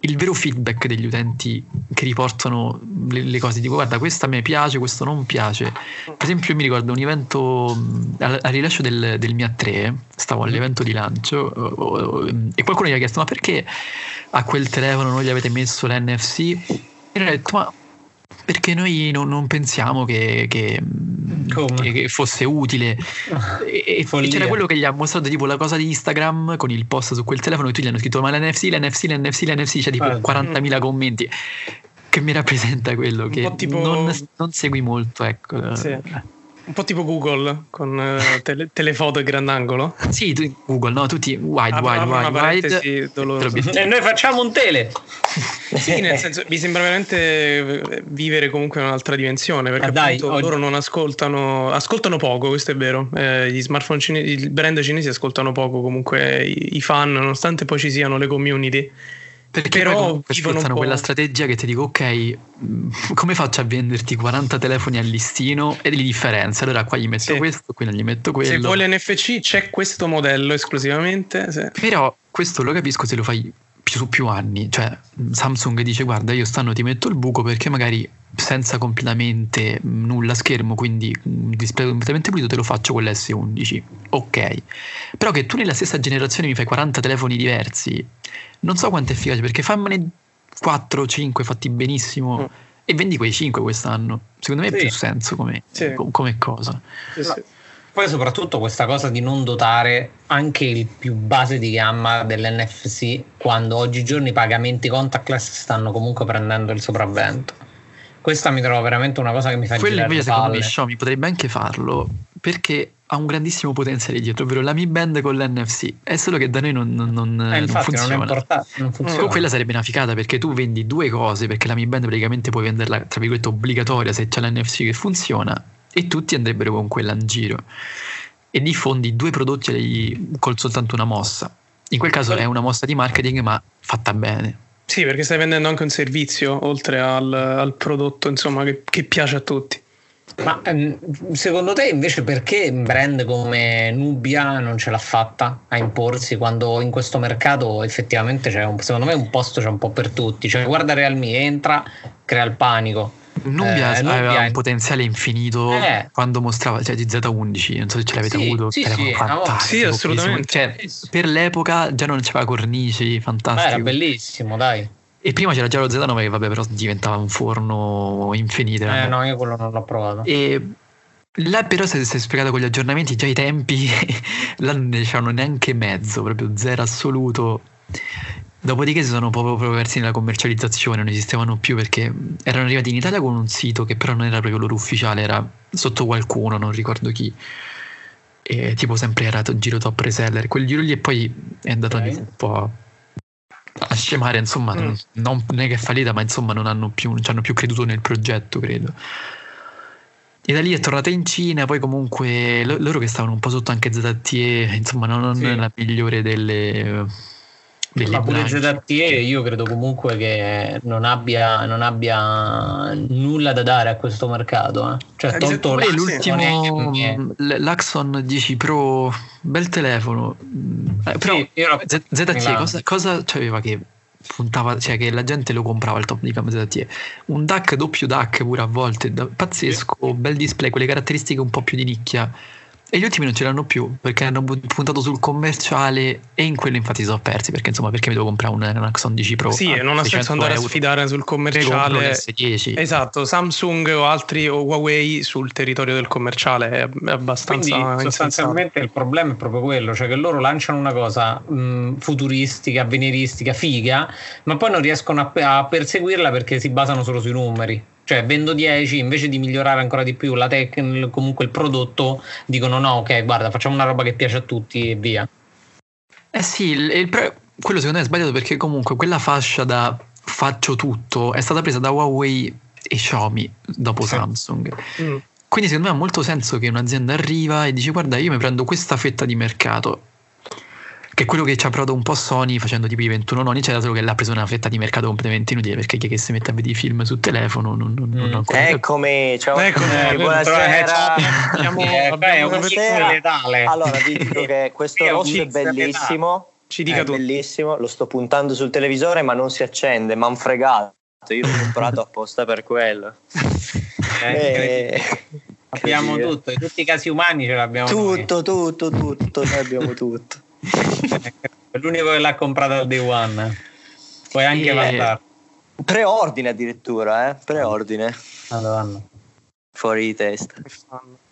il vero feedback degli utenti che riportano le, le, cose. Dico guarda questa a me piace questo non piace. Per esempio io mi ricordo un evento al, al rilascio del, del Mia 3 stavo all'evento di lancio e qualcuno gli ha chiesto ma perché a quel telefono non gli avete messo l'NFC e io ho detto ma perché noi non, non pensiamo che, che, che, fosse utile. E, e c'era quello che gli ha mostrato tipo la cosa di Instagram con il post su quel telefono e tutti gli hanno scritto ma l'NFC, l'NFC, l'NFC, l'NFC, c'è tipo ah, 40.000 mm. commenti che mi rappresenta quello che tipo... non, non, segui molto, ecco. Sì. Un po' tipo Google con uh, tele, telefoto e grandangolo. Sì, tu, Google, no? Tutti wide, ah, wide, wide, wide. E noi facciamo un tele. sì, nel senso, mi sembra veramente eh, vivere comunque in un'altra dimensione perché ah, dai, oggi... loro non ascoltano, ascoltano poco, questo è vero. Eh, gli smartphone cinesi, i brand cinesi ascoltano poco comunque i, i fan, nonostante poi ci siano le community perché però sfruttano quella strategia che ti dico, ok, come faccio a venderti 40 telefoni al listino e li differenzio? Allora qua gli metto sì. questo, qui non gli metto quello. Se vuoi l'NFC c'è questo modello esclusivamente. Sì. Però questo lo capisco se lo fai più, su più anni. Cioè Samsung dice guarda io stanno ti metto il buco perché magari senza completamente nulla schermo, quindi un display completamente pulito te lo faccio con l'S11. Ok. Però che tu nella stessa generazione mi fai 40 telefoni diversi non so quanto è efficace perché fammene 4 o 5 fatti benissimo mm. e vendi quei 5 quest'anno. Secondo me sì. ha più senso come, sì. come cosa. Sì, sì. Poi soprattutto questa cosa di non dotare anche il più base di gamma dell'NFC quando oggigiorno i pagamenti contactless stanno comunque prendendo il sopravvento. Questa mi trovo veramente una cosa che mi fa Quello invece secondo me Xiaomi potrebbe anche farlo perché ha un grandissimo potenziale dietro, ovvero la Mi Band con l'NFC. È solo che da noi non, non, non, eh, non funziona. Non, funziona. Quella sarebbe una ficata perché tu vendi due cose, perché la Mi Band praticamente puoi venderla, tra virgolette, obbligatoria se c'è l'NFC che funziona, e tutti andrebbero con quella in giro. E diffondi due prodotti con soltanto una mossa. In quel caso è una mossa di marketing, ma fatta bene. Sì, perché stai vendendo anche un servizio oltre al, al prodotto insomma, che, che, piace a tutti. Ma ehm, secondo te invece perché un brand come Nubia non ce l'ha fatta a imporsi quando in questo mercato effettivamente c'è un, secondo me un posto c'è un po' per tutti, cioè guarda Realme entra, crea il panico. Nubia eh, aveva Nubia un potenziale infinito eh. quando mostrava cioè, di Z11, non so se ce l'avete sì, avuto, sì, sì, sì assolutamente. Cioè, per l'epoca già non c'era cornici, fantastico. era bellissimo, dai. E prima c'era già lo Z9 che vabbè però diventava un forno infinito. Eh no, io quello non l'ho provato. E là però si è spiegato con gli aggiornamenti, già i tempi là non ne c'erano neanche mezzo, proprio zero assoluto. Dopodiché si sono proprio, proprio persi nella commercializzazione, non esistevano più perché erano arrivati in Italia con un sito che però non era proprio loro ufficiale, era sotto qualcuno, non ricordo chi. E tipo sempre era giro top reseller, quel giro lì e poi è andato okay. un po' a scemare, insomma, mm. non, non, è che è fallita, ma insomma non hanno più, non ci hanno più creduto nel progetto, credo. E da lì è tornata in Cina, poi comunque loro che stavano un po' sotto anche ZTE, insomma non, sì. è la migliore delle ma pure ZTE io credo comunque che non abbia, non abbia, nulla da dare a questo mercato. Eh. Cioè, eh, tolto Poi l'ultimo l'Axon 10 Pro, bel telefono. Eh, però sì, Z- ZTE cosa, cosa c'aveva che puntava, cioè che la gente lo comprava il top di gamma ZTE? Un DAC doppio DAC pure a volte, pazzesco, sì. bel display, quelle caratteristiche un po' più di nicchia e gli ultimi non ce l'hanno più perché hanno puntato sul commerciale e in quello infatti sono persi perché insomma perché mi devo comprare un, Axon 10 Pro? Sì, non ha senso andare euro. a sfidare sul commerciale. S10. Esatto, Samsung o altri o Huawei sul territorio del commerciale è abbastanza... Quindi sostanzialmente il problema è proprio quello, cioè che loro lanciano una cosa mh, futuristica, avveniristica, figa, ma poi non riescono a, a perseguirla perché si basano solo sui numeri cioè vendo 10 invece di migliorare ancora di più la tecnica comunque il prodotto dicono no ok guarda facciamo una roba che piace a tutti e via eh sì il, il pre- quello secondo me è sbagliato perché comunque quella fascia da faccio tutto è stata presa da Huawei e Xiaomi dopo sì. Samsung mm. quindi secondo me ha molto senso che un'azienda arriva e dice guarda io mi prendo questa fetta di mercato che è quello che ci ha provato un po' Sony facendo tipo i 21 noni, c'era solo che l'ha preso una fetta di mercato completamente inutile perché chi è che si mette a vedere i film sul telefono non, non, non mm. Eccomi, ciao, eccomi, eh, buonasera. Abbiamo, eh, abbiamo letale. Allora vi dico che questo rosso è bellissimo. Ci dica è tu. bellissimo, lo sto puntando sul televisore ma non si accende, ma un fregato. Io l'ho comprato apposta per quello. Eh, eh, abbiamo tutto, in tutti i casi umani ce l'abbiamo. Tutto, noi. tutto, tutto, noi abbiamo tutto. È l'unico che l'ha comprato al day one. Puoi anche e... Preordine addirittura, eh? Preordine. Madonna. Fuori di testa.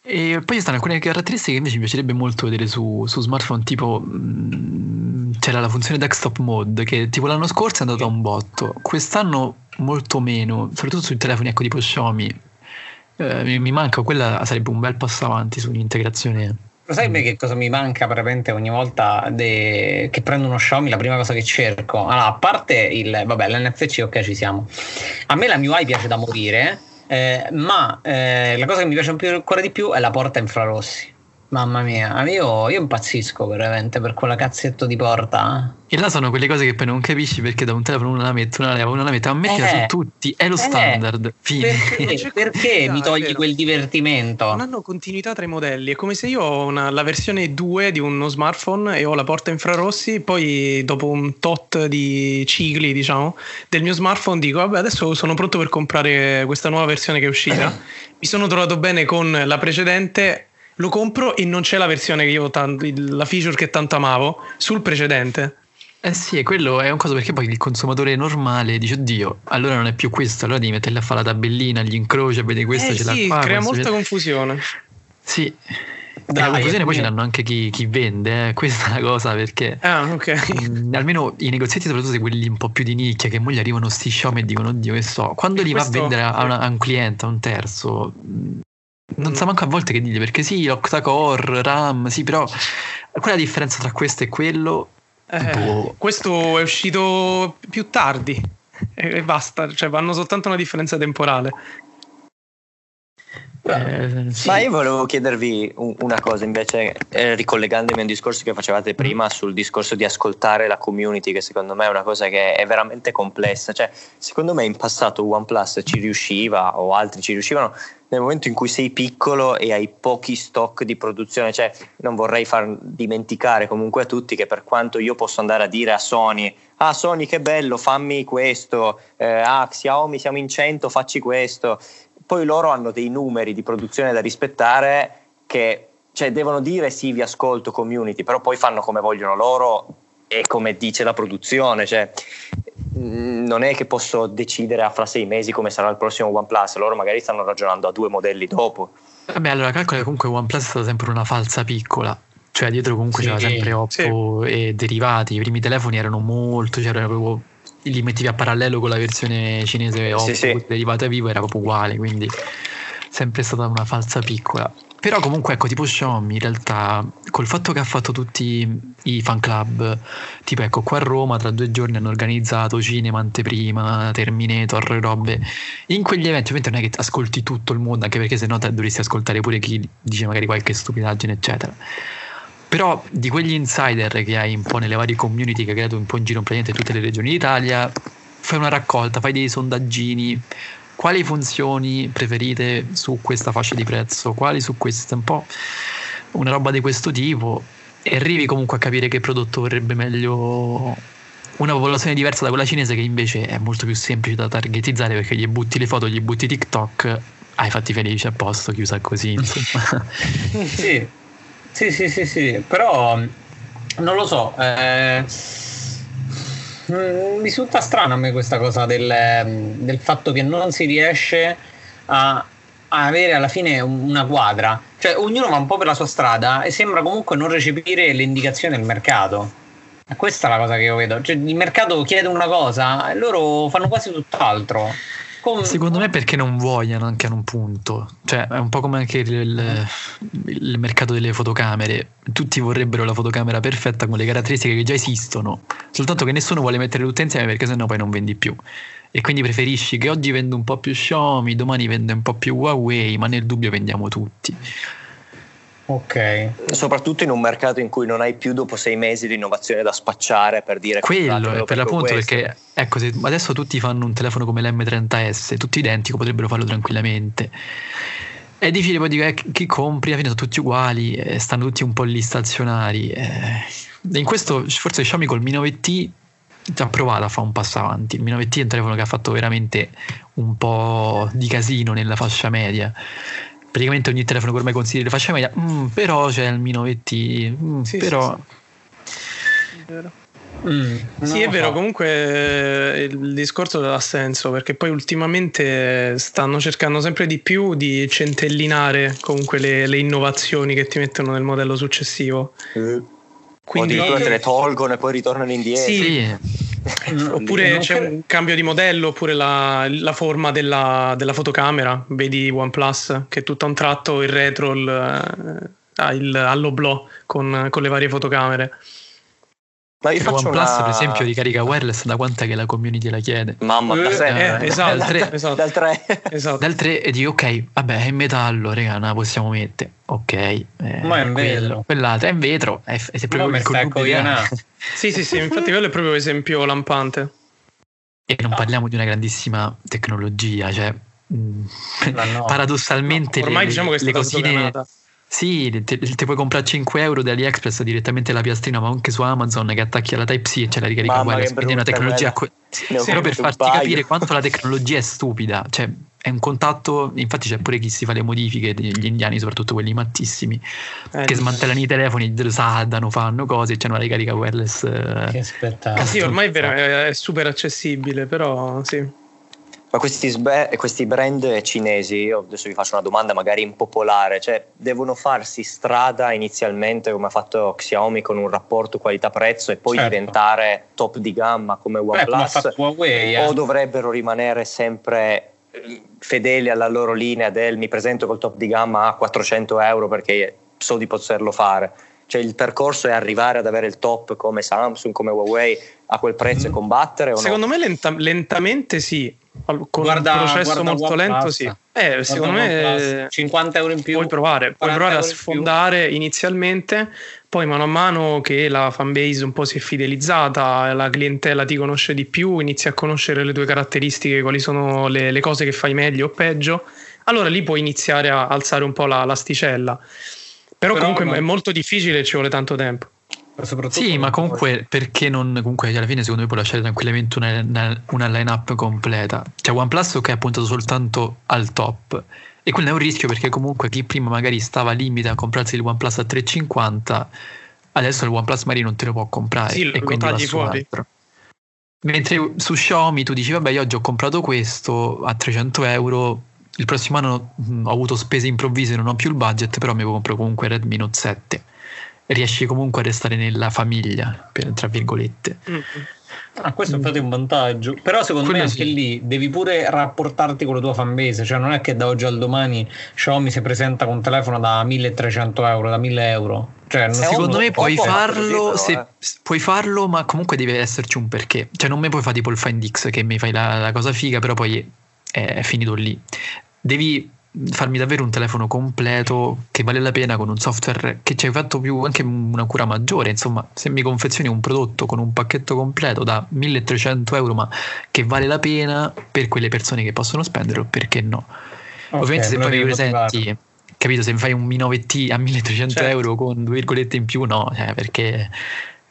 E poi ci stanno alcune caratteristiche che invece mi piacerebbe molto vedere su, su smartphone, tipo mh, mm, c'era la funzione desktop mode che tipo l'anno scorso è andata a un botto, quest'anno molto meno, soprattutto sui telefoni ecco tipo Xiaomi. Eh, mi, mi manca, quella sarebbe un bel passo avanti su un'integrazione lo sai che cosa mi manca veramente ogni volta de... che prendo uno Xiaomi? La prima cosa che cerco, allora, a parte il vabbè, l'NFC, ok, ci siamo. A me la MIUI piace da morire, eh, ma eh, la cosa che mi piace ancora di più è la porta infrarossi. Mamma mia, io, io impazzisco veramente per quella cazzetto di porta. E là sono quelle cose che poi non capisci perché da un telefono uno la mette, una la leva, una la mette, ma mettila eh, su tutti, è lo eh, standard. Fine. Perché, perché mi togli quel divertimento? Non hanno continuità tra i modelli, è come se io ho una, la versione 2 di uno smartphone e ho la porta infrarossi, poi dopo un tot di cicli, diciamo, del mio smartphone dico, vabbè, adesso sono pronto per comprare questa nuova versione che è uscita. mi sono trovato bene con la precedente lo compro e non c'è la versione che io tanto, la feature che tanto amavo sul precedente. Eh sì, quello è un coso perché poi il consumatore normale dice oddio, allora non è più questo, allora devi metterle a fare la tabellina, gli incroci, vede questo, eh ce sì, l'ha qua. crea molta confusione. Sì. Dai, la confusione poi ce l'hanno anche chi, chi vende, eh. questa è la cosa perché ah, okay. mh, mm, almeno i negozietti, soprattutto quelli un po' più di nicchia, che mogli arrivano sti Xiaomi e dicono oddio che so, quando e li questo, va a vendere a, una, a, un cliente, a un terzo, non sa manco a volte che dire perché sì, octa-core, RAM, sì, però qual è la differenza tra questo e quello? Eh, boh. Questo è uscito più tardi e basta, cioè vanno soltanto una differenza temporale. Eh, sì. Ma io volevo chiedervi una cosa invece, eh, ricollegandomi a un discorso che facevate mm. prima sul discorso di ascoltare la community, che secondo me è una cosa che è veramente complessa. Cioè, secondo me in passato OnePlus ci riusciva, o altri ci riuscivano, nel momento in cui sei piccolo e hai pochi stock di produzione, cioè non vorrei far dimenticare comunque a tutti che per quanto io posso andare a dire a Sony, ah Sony che bello, fammi questo, eh, ah Xiaomi siamo in 100, facci questo, poi loro hanno dei numeri di produzione da rispettare che cioè, devono dire sì vi ascolto community, però poi fanno come vogliono loro e come dice la produzione, cioè non è che posso decidere a fra sei mesi come sarà il prossimo OnePlus, loro magari stanno ragionando a due modelli dopo. Vabbè, allora calcola che comunque OnePlus è stata sempre una falsa piccola, cioè dietro comunque sì, c'era sempre Oppo sì. e derivati, i primi telefoni erano molto, cioè proprio li mettevi a parallelo con la versione cinese Oppo, sì, sì. derivata vivo era proprio uguale, quindi sempre stata una falsa piccola. Però comunque ecco, tipo Xiaomi in realtà col fatto che ha fatto tutti i fan club, tipo ecco qua a Roma tra due giorni hanno organizzato cinema, anteprima, Terminator, robe. In quegli eventi ovviamente non è che ascolti tutto il mondo, anche perché se no dovresti ascoltare pure chi dice magari qualche stupidaggine, eccetera. Però di quegli insider che hai un po' nelle varie community che hai creato un po' in giro praticamente tutte le regioni d'Italia, fai una raccolta, fai dei sondaggini, quali funzioni preferite su questa fascia di prezzo, quali su questa, un po' una roba di questo tipo e arrivi comunque a capire che prodotto vorrebbe meglio una popolazione diversa da quella cinese che invece è molto più semplice da targetizzare perché gli butti le foto, gli butti TikTok, hai fatti felici a posto, chiusa così, sì. sì, sì, sì, sì, però non lo so. Eh Mm, risulta strana a me questa cosa del, del fatto che non si riesce a, a, avere alla fine una quadra. Cioè, ognuno va un po' per la sua strada e sembra comunque non recepire le indicazioni del mercato. Questa è la cosa che io vedo. Cioè, il mercato chiede una cosa e loro fanno quasi tutt'altro. Come... Secondo me perché non vogliono anche a un punto, cioè è un po' come anche il, il, il, mercato delle fotocamere, tutti vorrebbero la fotocamera perfetta con le caratteristiche che già esistono, soltanto che nessuno vuole mettere tutte insieme perché sennò poi non vendi più. E quindi preferisci che oggi vendo un po' più Xiaomi, domani vende un po' più Huawei, ma nel dubbio vendiamo tutti. Ok. Soprattutto in un mercato in cui non hai più dopo sei mesi di innovazione da spacciare per dire quello è per l'appunto perché ecco se adesso tutti fanno un telefono come l'M30S, tutti identico, potrebbero farlo tranquillamente. È difficile poi dire eh, chi compri, alla fine sono tutti uguali, eh, stanno tutti un po' lì stazionari. Eh. In questo forse Xiaomi col Mi 9T ha provato a fare un passo avanti. Il Mi 9T è un telefono che ha fatto veramente un po' di casino nella fascia media praticamente ogni telefono che ormai consigli le fasce media, mm, però c'è il Mi 9T, mm, sì, però... Sì, sì. Mm, sì, è vero, comunque eh, il discorso ha senso perché poi ultimamente stanno cercando sempre di più di centellinare comunque le, le innovazioni che ti mettono nel modello successivo. Mm. Quindi o te le tolgono e poi ritornano indietro. Sì. Oppure c'è un cambio di modello, oppure la, la forma della, della, fotocamera. Vedi OnePlus che tutto a un tratto il retro il, ha il all'oblò con, con le varie fotocamere. Ma io faccio OnePlus, una... per esempio, ricarica wireless da quant'è che la community la chiede? Mamma, da sempre. Eh, esatto, dal 3, esatto. Dal 3. esatto. Dal 3 e dico, ok, vabbè, è in metallo, raga, non la possiamo mettere. Ok. Eh, Ma è in vetro. Quell'altra è in vetro. È, è proprio il coglione. sì, sì, sì, infatti quello è proprio esempio lampante. E non parliamo di una grandissima tecnologia, cioè... Mm, no. paradossalmente no, ormai le, diciamo che le cosine... Sdoganata sì, ti, puoi comprare 5 euro da AliExpress direttamente la piastrina, ma anche su Amazon che attacchi alla Type-C e c'è la ricarica wireless. Quindi è una tecnologia. Que- sì, però per farti paio. capire quanto la tecnologia è stupida, cioè è un contatto. Infatti, c'è pure chi si fa le modifiche, gli indiani, soprattutto quelli mattissimi, eh, che smantellano i telefoni, saldano, fanno cose e c'è una ricarica wireless. Eh, che spettacolo. Sì, ormai è, è super accessibile, però sì. Ma questi, sbe- questi, brand cinesi, io adesso vi faccio una domanda magari impopolare, cioè devono farsi strada inizialmente come ha fatto Xiaomi con un rapporto qualità-prezzo e poi certo. diventare top di gamma come OnePlus Beh, Huawei, eh. o dovrebbero rimanere sempre fedeli alla loro linea del mi presento col top di gamma a 400 euro perché so di poterlo fare? Cioè il percorso è arrivare ad avere il top come Samsung, come Huawei a quel prezzo mm. e combattere? Secondo no? me lenta- lentamente sì, con guarda, un processo molto lento, sì. Eh, secondo me 50 euro in più. Puoi provare, puoi provare a sfondare inizialmente, poi mano a mano che la fanbase un po' si è fidelizzata, la clientela ti conosce di più, inizi a conoscere le tue caratteristiche, quali sono le, le cose che fai meglio o peggio, allora lì puoi iniziare a alzare un po' la, l'asticella. Però, Però comunque no. è molto difficile e ci vuole tanto tempo. Sì, ma comunque perché non comunque alla fine secondo me puoi lasciare tranquillamente una, una, line-up completa. Cioè OnePlus che è appuntato soltanto al top e quello è un rischio perché comunque chi prima magari stava limite a comprarsi il OnePlus a 350 adesso il OnePlus Mari non te lo può comprare sì, e quindi tagli fuori. Altro. Mentre su Xiaomi tu dici vabbè io oggi ho comprato questo a 300 euro il prossimo anno ho avuto spese improvvise non ho più il budget però mi compro comunque Redmi Note 7 riesci comunque a restare nella famiglia, per, tra virgolette. Mm-hmm. Ah, questo infatti è un vantaggio. Però secondo Quello me anche sì. lì devi pure rapportarti con la tua fanbase. Cioè, non è che da oggi al domani Xiaomi si presenta con un telefono da 1300 euro, da 1000 euro. Cioè, secondo me puoi farlo, se, eh. puoi farlo, ma comunque deve esserci un perché. Cioè, non mi puoi fare tipo il Find X che mi fai la, la cosa figa, però poi è, è finito lì. Devi farmi davvero un telefono completo che vale la pena con un software che ci hai fatto più anche una cura maggiore insomma se mi confezioni un prodotto con un pacchetto completo da 1300 euro ma che vale la pena per quelle persone che possono spenderlo perché no okay, ovviamente se poi mi presenti capito se mi fai un Mi 9T a 1300 certo. euro con due virgolette in più no cioè, perché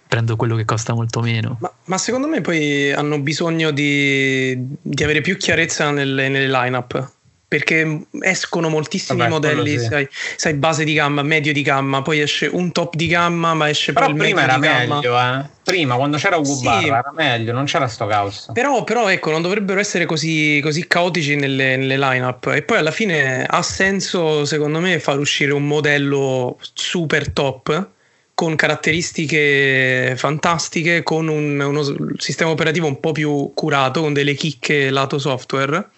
prendo quello che costa molto meno. Ma, ma, secondo me poi hanno bisogno di, di avere più chiarezza nelle, nelle line-up perché escono moltissimi Vabbè, modelli, sì. sai, sai, base di gamma, medio di gamma, poi esce un top di gamma, ma esce però poi il prima era meglio, eh. Prima, quando c'era Ugo sì. Era meglio, non c'era sto caos. Però, però ecco, non dovrebbero essere così, così caotici nelle, nelle line-up. E poi alla fine ha senso, secondo me, far uscire un modello super top con caratteristiche fantastiche, con un, uno sistema operativo un po' più curato, con delle chicche lato software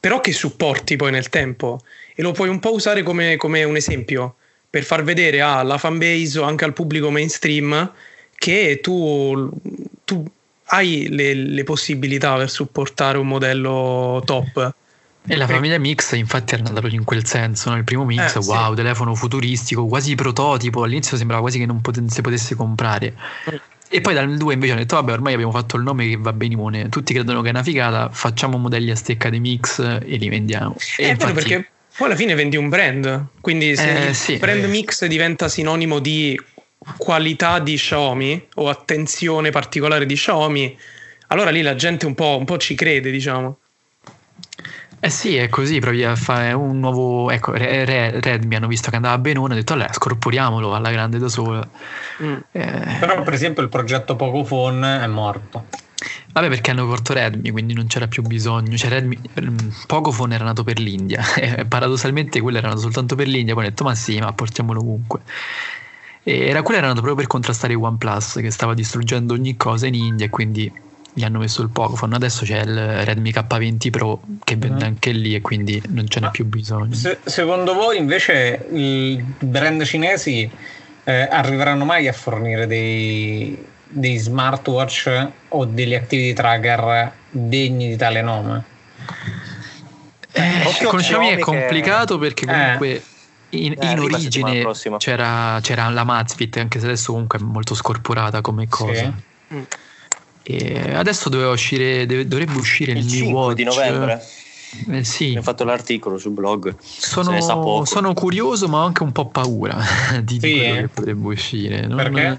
però che supporti poi nel tempo e lo puoi un po' usare come, come un esempio per far vedere alla fanbase o anche al pubblico mainstream che tu, tu hai le, le, possibilità per supportare un modello top. E la famiglia Mix infatti era andata proprio in quel senso, no? il primo Mix, eh, wow, sì. telefono futuristico, quasi prototipo, all'inizio sembrava quasi che non pot- si potesse comprare. Mm. E poi dal 2 invece hanno detto, vabbè, ormai abbiamo fatto il nome che va benimone, tutti credono che è una figata, facciamo modelli a stecca di mix e li vendiamo. E eh, infatti... perché poi alla fine vendi un brand, quindi se eh, il sì, brand eh. mix diventa sinonimo di qualità di Xiaomi o attenzione particolare di Xiaomi, allora lì la gente un po', un po ci crede, diciamo. Eh sì, è così, provi a fare un nuovo... Ecco, Redmi hanno visto che andava bene uno, hanno detto allora scorporiamolo alla grande da sola. Mm. Eh... Però per esempio il progetto Pocophone è morto. Vabbè perché hanno corto Redmi, quindi non c'era più bisogno. Cioè Redmi, mm, Pocophone era nato per l'India, e paradossalmente quello era nato soltanto per l'India, poi hanno detto ma sì, ma portiamolo ovunque. E era, quello era nato proprio per contrastare OnePlus che stava distruggendo ogni cosa in India e quindi gli hanno messo il Pocophone. Adesso c'è il Redmi K20 Pro che vende uh-huh. anche lì e quindi non ce n'è più bisogno. Se, secondo voi invece i brand cinesi eh, arriveranno mai a fornire dei, dei smartwatch o degli activity tracker degni di tale nome? Eh, con Xiaomi è complicato perché comunque eh. in, in origine c'era, c'era, la Mazfit anche se adesso comunque è molto scorporata come cosa sì. mm. E adesso doveva uscire, dovrebbe uscire il, il New Watch di novembre. Eh, sì. Ho fatto l'articolo sul blog. Sono, sono, curioso, ma ho anche un po' paura di, sì, quello che potrebbe uscire. Non, Perché?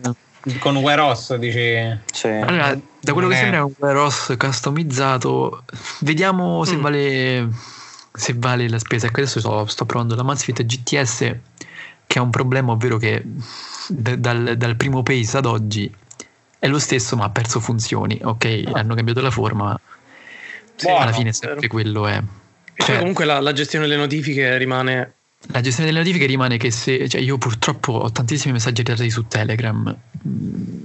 Con Wear OS dici. Sì. Allora, da quello che sembra è un Wear OS customizzato. Vediamo se, mm. vale, se vale la spesa. Ecco, adesso sto, sto provando la Mazfit GTS, che ha un problema, ovvero che d- dal, dal primo pace ad oggi è lo stesso ma ha perso funzioni, ok? Ah. Hanno cambiato la forma, sì, alla fine sempre quello è. Cioè, comunque la, la, gestione delle notifiche rimane... La gestione delle notifiche rimane che se... Cioè io purtroppo ho tantissimi messaggi arrivati su Telegram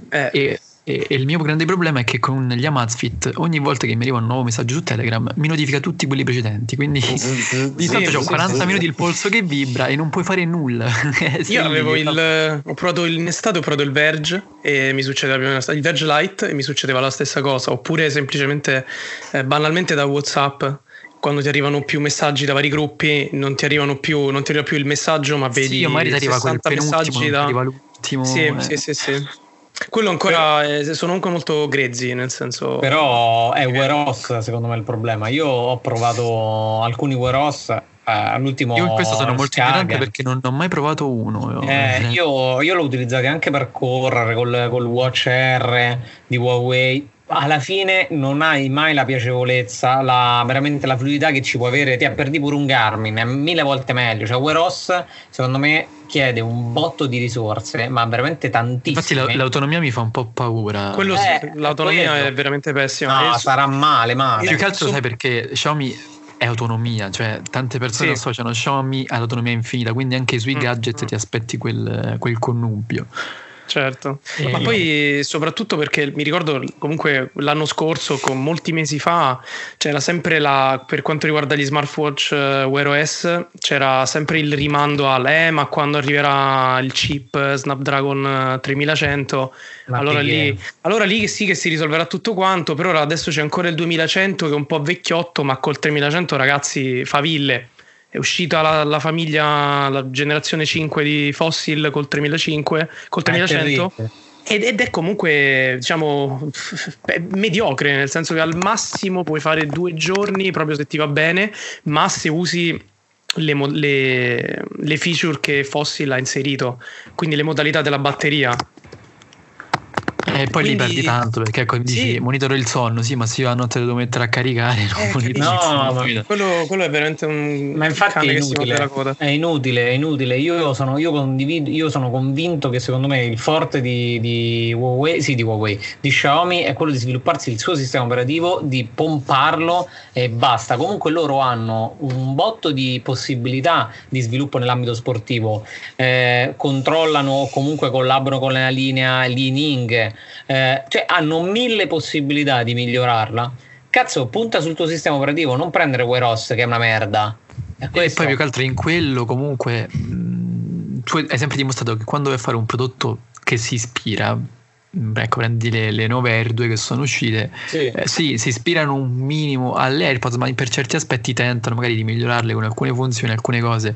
eh. e e, e, il mio grande problema è che con gli Amazfit ogni volta che mi arriva un nuovo messaggio su Telegram mi notifica tutti quelli precedenti. Quindi di tanto sì, ho 40 sì, minuti il polso che vibra e non puoi fare nulla. sì, Io avevo il. Ho provato in estate, ho provato il Verge e mi succedeva il Verge Lite e mi succedeva la stessa cosa. Oppure semplicemente eh, banalmente da WhatsApp quando ti arrivano più messaggi da vari gruppi, non ti arrivano più, non ti arriva più il messaggio, ma vedi sì, magari ti arriva quel messaggi da. Arriva l'ultimo. Sì, eh. sì, sì, sì. Quello ancora è, sono anche molto grezzi, nel senso. Però è Wear OS secondo me il problema. Io ho provato alcuni Wear OS all'ultimo io in questo sono molto ignorante perché non ho mai provato uno eh, io, io, l'ho utilizzato anche per correre col, col Watch R di Huawei alla fine non hai mai la piacevolezza, la, veramente la fluidità che ci può avere. Ti perdi pure un Garmin, è mille volte meglio. Cioè, Weros, secondo me, chiede un botto di risorse, ma veramente tantissime. Infatti, l'autonomia mi fa un po' paura. Quello, eh, l'autonomia quello. è veramente pessima. No, sarà male, male. Più che altro, sai perché Xiaomi è autonomia, cioè tante persone sì. associano Xiaomi all'autonomia infinita, quindi anche sui mm. gadget ti aspetti quel, quel connubio. Certo, e... ma poi soprattutto perché mi ricordo comunque l'anno scorso, con molti mesi fa, c'era sempre la, per quanto riguarda gli smartwatch uh, Wear OS, c'era sempre il rimando al eh, ma quando arriverà il chip Snapdragon 3100, allora lì, allora lì sì che si risolverà tutto quanto, però adesso c'è ancora il 2100 che è un po' vecchiotto, ma col 3100 ragazzi faville è uscita la, la, famiglia, la generazione 5 di Fossil col 3005, col 3100. Ed, ed è comunque, diciamo, mediocre, nel senso che al massimo puoi fare due giorni proprio se ti va bene, ma se usi le, le, le, feature che Fossil ha inserito, quindi le modalità della batteria, e poi Quindi, li perdi tanto perché ecco, dici sì. monitoro il sonno, sì, ma se io a notte devo mettere a caricare, eh, no, no quello, quello, è veramente un ma infatti è inutile, è inutile, è inutile. Io sono, io, condivido, io sono convinto che secondo me il forte di, di Huawei, sì, di Huawei, di Xiaomi è quello di svilupparsi il suo sistema operativo, di pomparlo e basta. Comunque loro hanno un botto di possibilità di sviluppo nell'ambito sportivo, eh, controllano o comunque collaborano con la linea Li-Ning eh, cioè hanno mille possibilità di migliorarla. Cazzo, punta sul tuo sistema operativo, non prendere Wear OS che è una merda. E poi più che altro in quello comunque mh, mm, tu hai sempre dimostrato che quando vuoi fare un prodotto che si ispira ecco prendi le, le nuove Air 2 che sono uscite sì. Eh, sì. si ispirano un minimo alle AirPods ma per certi aspetti tentano magari di migliorarle con alcune funzioni alcune cose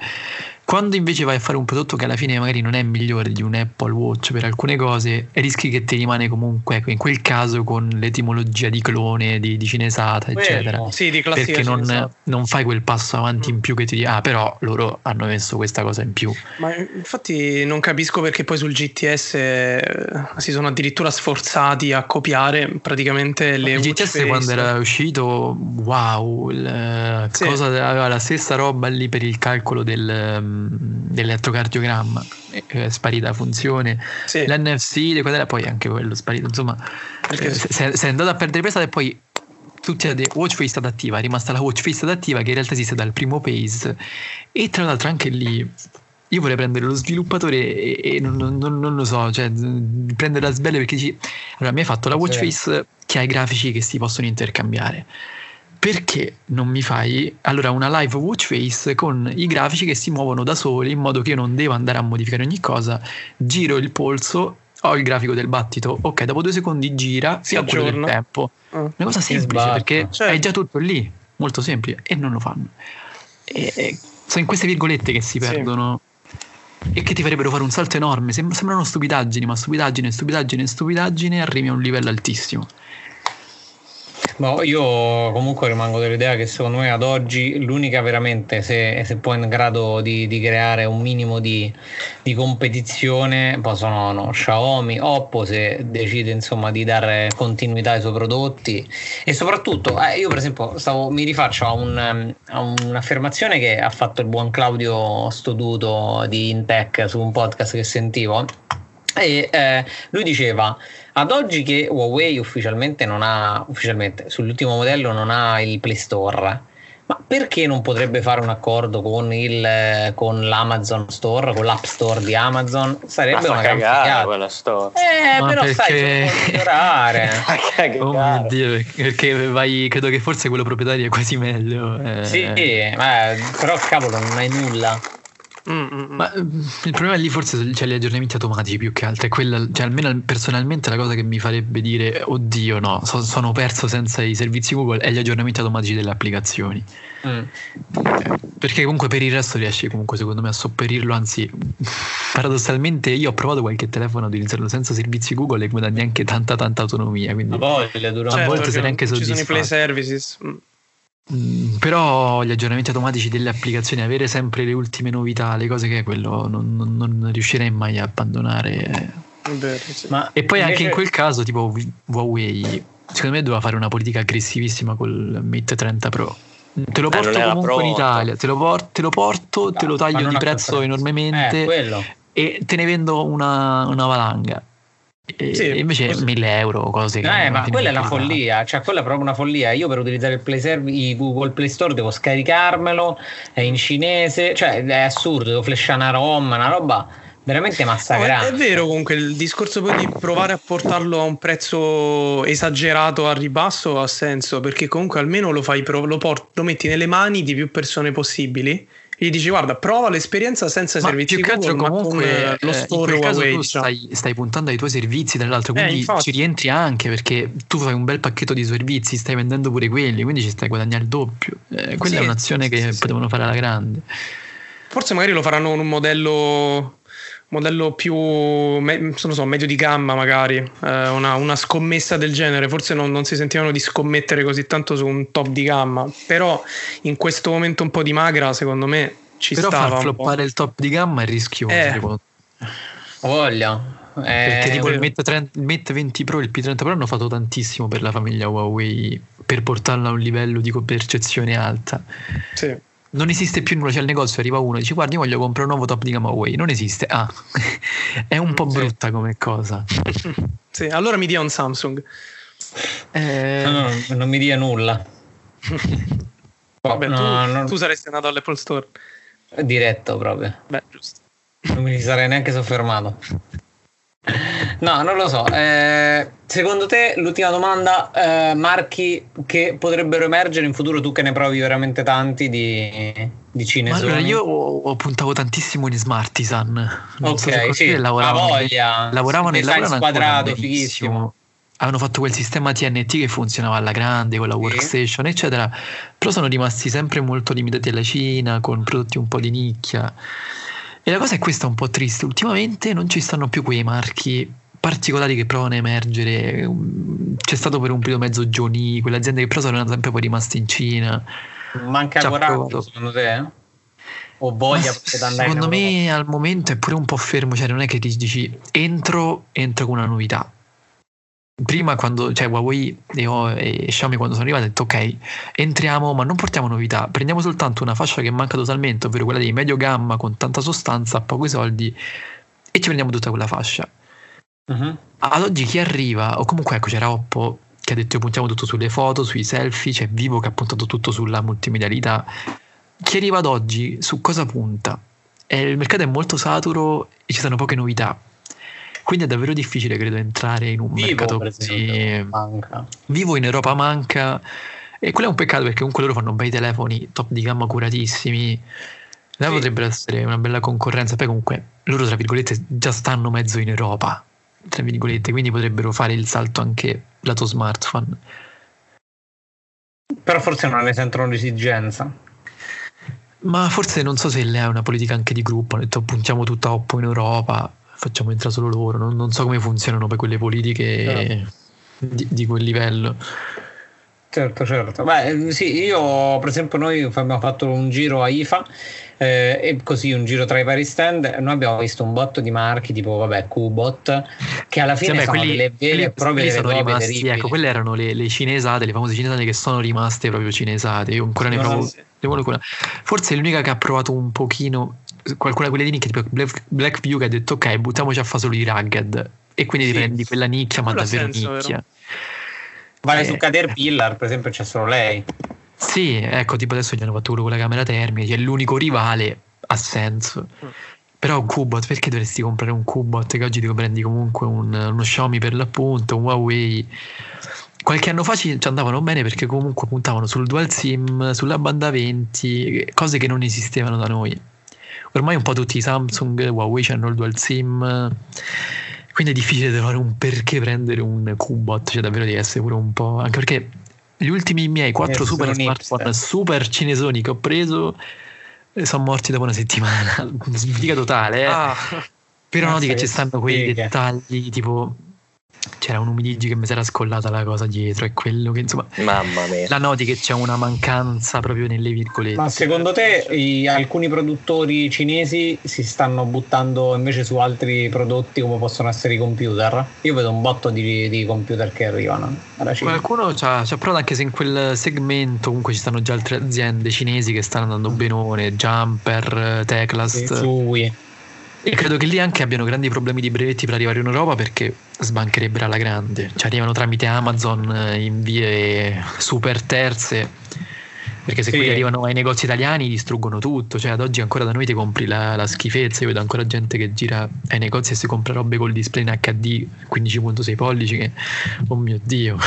quando invece vai a fare un prodotto che alla fine magari non è migliore di un Apple Watch per alcune cose, rischi che ti rimane comunque, ecco, in quel caso, con l'etimologia di clone, di, di cinesata, Quello. eccetera. Sì, di Perché non, non, fai quel passo avanti in più che ti dici, ah, però loro hanno messo questa cosa in più. Ma infatti non capisco perché poi sul GTS eh, si sono addirittura sforzati a copiare praticamente le... Il GTS quando era uscito, wow, il, sì. cosa, aveva la stessa roba lì per il calcolo del dell'elettrocardiogramma è sparita la funzione sì. l'NFC poi anche quello sparito insomma Perché... sei, sei andato a perdere presa e poi tutti a watch face adattiva è rimasta la watch face adattiva che in realtà esiste dal primo pace. E tra l'altro anche lì io vorrei prendere lo sviluppatore e, e non, non, non, lo so, cioè prendere la sbelle perché dici, allora mi hai fatto la watch face che ha i grafici che si possono intercambiare perché non mi fai allora una live watch face con i grafici che si muovono da soli in modo che io non devo andare a modificare ogni cosa, giro il polso, ho il grafico del battito, ok, dopo due secondi gira, si aggiorna il tempo. Uh, Una cosa semplice perché certo. è già tutto lì, molto semplice, e non lo fanno. E, e sono in queste virgolette che si perdono. Sì. E che ti farebbero fare un salto enorme. sembrano stupidaggini, ma stupidaggine, stupidaggine, stupidaggine, arrivi a un livello altissimo. No, io comunque rimango dell'idea che secondo me ad oggi l'unica veramente, se, se poi in grado di, di, creare un minimo di, di competizione, poi sono no, Xiaomi, Oppo se decide insomma di dare continuità ai suoi prodotti. E soprattutto eh, io per esempio stavo, mi rifaccio a, un, a, un'affermazione che ha fatto il buon Claudio Stoduto di Intech su un podcast che sentivo. E eh, lui diceva ad oggi che Huawei ufficialmente non ha, ufficialmente sull'ultimo modello non ha il Play Store, ma perché non potrebbe fare un accordo con, il, con l'Amazon Store, con l'App Store di Amazon? Sarebbe ma una cagare quella store. Eh, ma però perché... sai, può migliorare. oh mio Dio, perché vai, credo che forse quello proprietario è quasi meglio. Eh. Sì, ma, però cavolo, non hai nulla. Mm-mm. Ma mm, il problema lì forse c'è gli aggiornamenti automatici più che altro. È quella, cioè, almeno personalmente la cosa che mi farebbe dire oddio no, so, sono perso senza i servizi Google è gli aggiornamenti automatici delle applicazioni. Mm. Perché comunque per il resto riesci comunque secondo me a sopperirlo, anzi paradossalmente io ho provato qualche telefono a utilizzarlo senza servizi Google e guadagni anche tanta tanta autonomia. Quindi a, voglia, a volte sei anche soddisfatto. Ci sono i play services. Mm. Mm, però gli aggiornamenti automatici delle applicazioni, avere sempre le ultime novità, le cose che è quello, non, non, non riuscirei mai a abbandonare. Vero, sì. Ma e poi anche in quel caso, tipo Huawei, secondo me doveva fare una politica aggressivissima col Mate 30 Pro. Te lo porto eh, comunque in Italia, te lo, porto, te lo, porto, te lo taglio di prezzo enormemente eh, e te ne vendo una, una valanga. E sì, invece così. 1000 euro cose che eh, ma quella è la follia cioè quella è proprio una follia. Io per utilizzare il Play Service Google Play Store devo scaricarmelo è in cinese cioè è assurdo devo flashare una ROM una roba veramente massacrante. No, è, vero comunque il discorso poi di provare a portarlo a un prezzo esagerato a ribasso ha senso perché comunque almeno lo fai lo, port- lo metti nelle mani di più persone possibili gli dici guarda prova l'esperienza senza ma servizi più che altro comunque lo store Huawei tu stai, stai, puntando ai tuoi servizi dall'altro eh, quindi eh, ci rientri anche perché tu fai un bel pacchetto di servizi stai vendendo pure quelli quindi ci stai guadagnando il doppio. Eh, quella sì, è un'azione sì, che sì, potevano fare alla grande. Forse magari lo faranno con un modello modello più non so, medio di gamma magari eh, una, una, scommessa del genere. Forse non, non, si sentivano di scommettere così tanto su un top di gamma però in questo momento un po' di magra secondo me ci però stava far floppare il top di gamma è rischioso eh. voglia. Eh, perché tipo il Mate, 30, il Mate 20 Pro e il P30 Pro hanno fatto tantissimo per la famiglia Huawei per portarla a un livello di percezione alta. Sì non esiste più nulla, c'è il negozio, arriva uno e dice guarda io voglio comprare un nuovo top di gamma Huawei, non esiste, ah, è un po' brutta come cosa. sì, allora mi dia un Samsung. Eh... No, no, non mi dia nulla. Vabbè, no, tu, non... tu, saresti andato all'Apple Store. Diretto proprio. Beh, giusto. Non mi sarei neanche soffermato. No, non lo so. Eh, secondo te, l'ultima domanda, eh, marchi che potrebbero emergere in futuro, tu che ne provi veramente tanti di, di cinesi? Allora, io ho, puntavo tantissimo in Smartisan. Non ok, so sì, lavoravano, voglia. Lavoravano e lavoravano squadrato, fighissimo. Avevano fatto quel sistema TNT che funzionava alla grande con la workstation, eccetera. Però sono rimasti sempre molto limitati alla Cina, con prodotti un po' di nicchia. E la cosa è questa un po' triste, ultimamente non ci stanno più quei marchi particolari che provano a emergere. C'è stato per un periodo mezzo Johnny, quelle aziende che però sono sempre poi rimaste in Cina. Manca coraggio secondo te? O voglia Secondo me al momento è pure un po' fermo, cioè non è che ti dici entro, entro con una novità prima quando cioè Huawei e, e Xiaomi quando sono arrivati hanno detto ok entriamo ma non portiamo novità prendiamo soltanto una fascia che manca totalmente ovvero quella di medio gamma con tanta sostanza a pochi soldi e ci prendiamo tutta quella fascia. Uh-huh. ad oggi chi arriva o comunque ecco c'era Oppo che ha detto puntiamo tutto sulle foto sui selfie c'è Vivo che ha puntato tutto sulla multimedialità. Chi arriva ad oggi su cosa punta? E il mercato è molto saturo e ci sono poche novità quindi è davvero difficile, credo, entrare in un Vivo, mercato così. Manca. Vivo in Europa manca. E quello è un peccato perché comunque loro fanno bei telefoni top di gamma curatissimi. Là sì. potrebbe essere una bella concorrenza. Poi comunque loro, tra virgolette, già stanno mezzo in Europa. Tra virgolette, quindi potrebbero fare il salto anche lato smartphone. Però forse non ne sentono l'esigenza. Ma forse non so se lei ha una politica anche di gruppo. Hanno detto puntiamo tutta Oppo in Europa facciamo entrare solo loro. Non, non so come funzionano poi quelle politiche no. di, di, quel livello. Certo, certo. Beh, sì, io per esempio noi abbiamo fatto un giro a IFA eh, e così un giro tra i vari stand. Noi abbiamo visto un botto di marchi tipo, vabbè, Qbot, che alla fine sì, sono quelli, le vere e proprie sono rimasti, ecco, quelle erano le, le, cinesate, le famose cinesate che sono rimaste proprio cinesate. Io ancora ne provo. Sì. Forse è l'unica che ha provato un pochino qualcuna di quelle di nicchia tipo Black, Blackview che ha detto ok buttiamoci a fare solo i rugged. E quindi sì. prendi quella nicchia ma davvero senso, nicchia. vero? vale eh, su Caterpillar per esempio c'è solo lei. Sì ecco tipo adesso gli hanno fatto quello con la camera termica che è l'unico rivale ha senso. Mm. però un Qbot perché dovresti comprare un Qbot che oggi ti prendi comunque un, uno Xiaomi per l'appunto un Huawei. Qualche anno fa ci, ci, andavano bene perché comunque puntavano sul dual sim, sulla banda 20, cose che non esistevano da noi ormai un po' tutti i Samsung, Huawei hanno il dual sim quindi è difficile trovare un perché prendere un Qbot cioè davvero di essere pure un po' anche perché gli ultimi miei quattro super smartphone hipster. super cinesoni che ho preso eh, sono morti dopo una settimana sfiga totale eh. ah, però noti che ci stanno quei dettagli tipo c'era un umidigi che mi si era scollata la cosa dietro e quello che insomma mamma mia. la noti che c'è una mancanza proprio nelle virgolette. Ma secondo te i, alcuni produttori cinesi si stanno buttando invece su altri prodotti come possono essere i computer? Io vedo un botto di, di computer che arrivano. Qualcuno ci ha provato anche se in quel segmento comunque ci stanno già altre aziende cinesi che stanno andando benone Jumper Teclast sì, e credo che lì anche abbiano grandi problemi di brevetti per arrivare in Europa perché sbancherebbero alla grande. Cioè arrivano tramite Amazon eh, in vie super terze. Perché se sì. qui arrivano ai negozi italiani distruggono tutto. Cioè ad oggi ancora da noi ti compri la, la schifezza. Io vedo ancora gente che gira ai negozi e si compra robe col display in HD 15.6 pollici che... Oh mio Dio.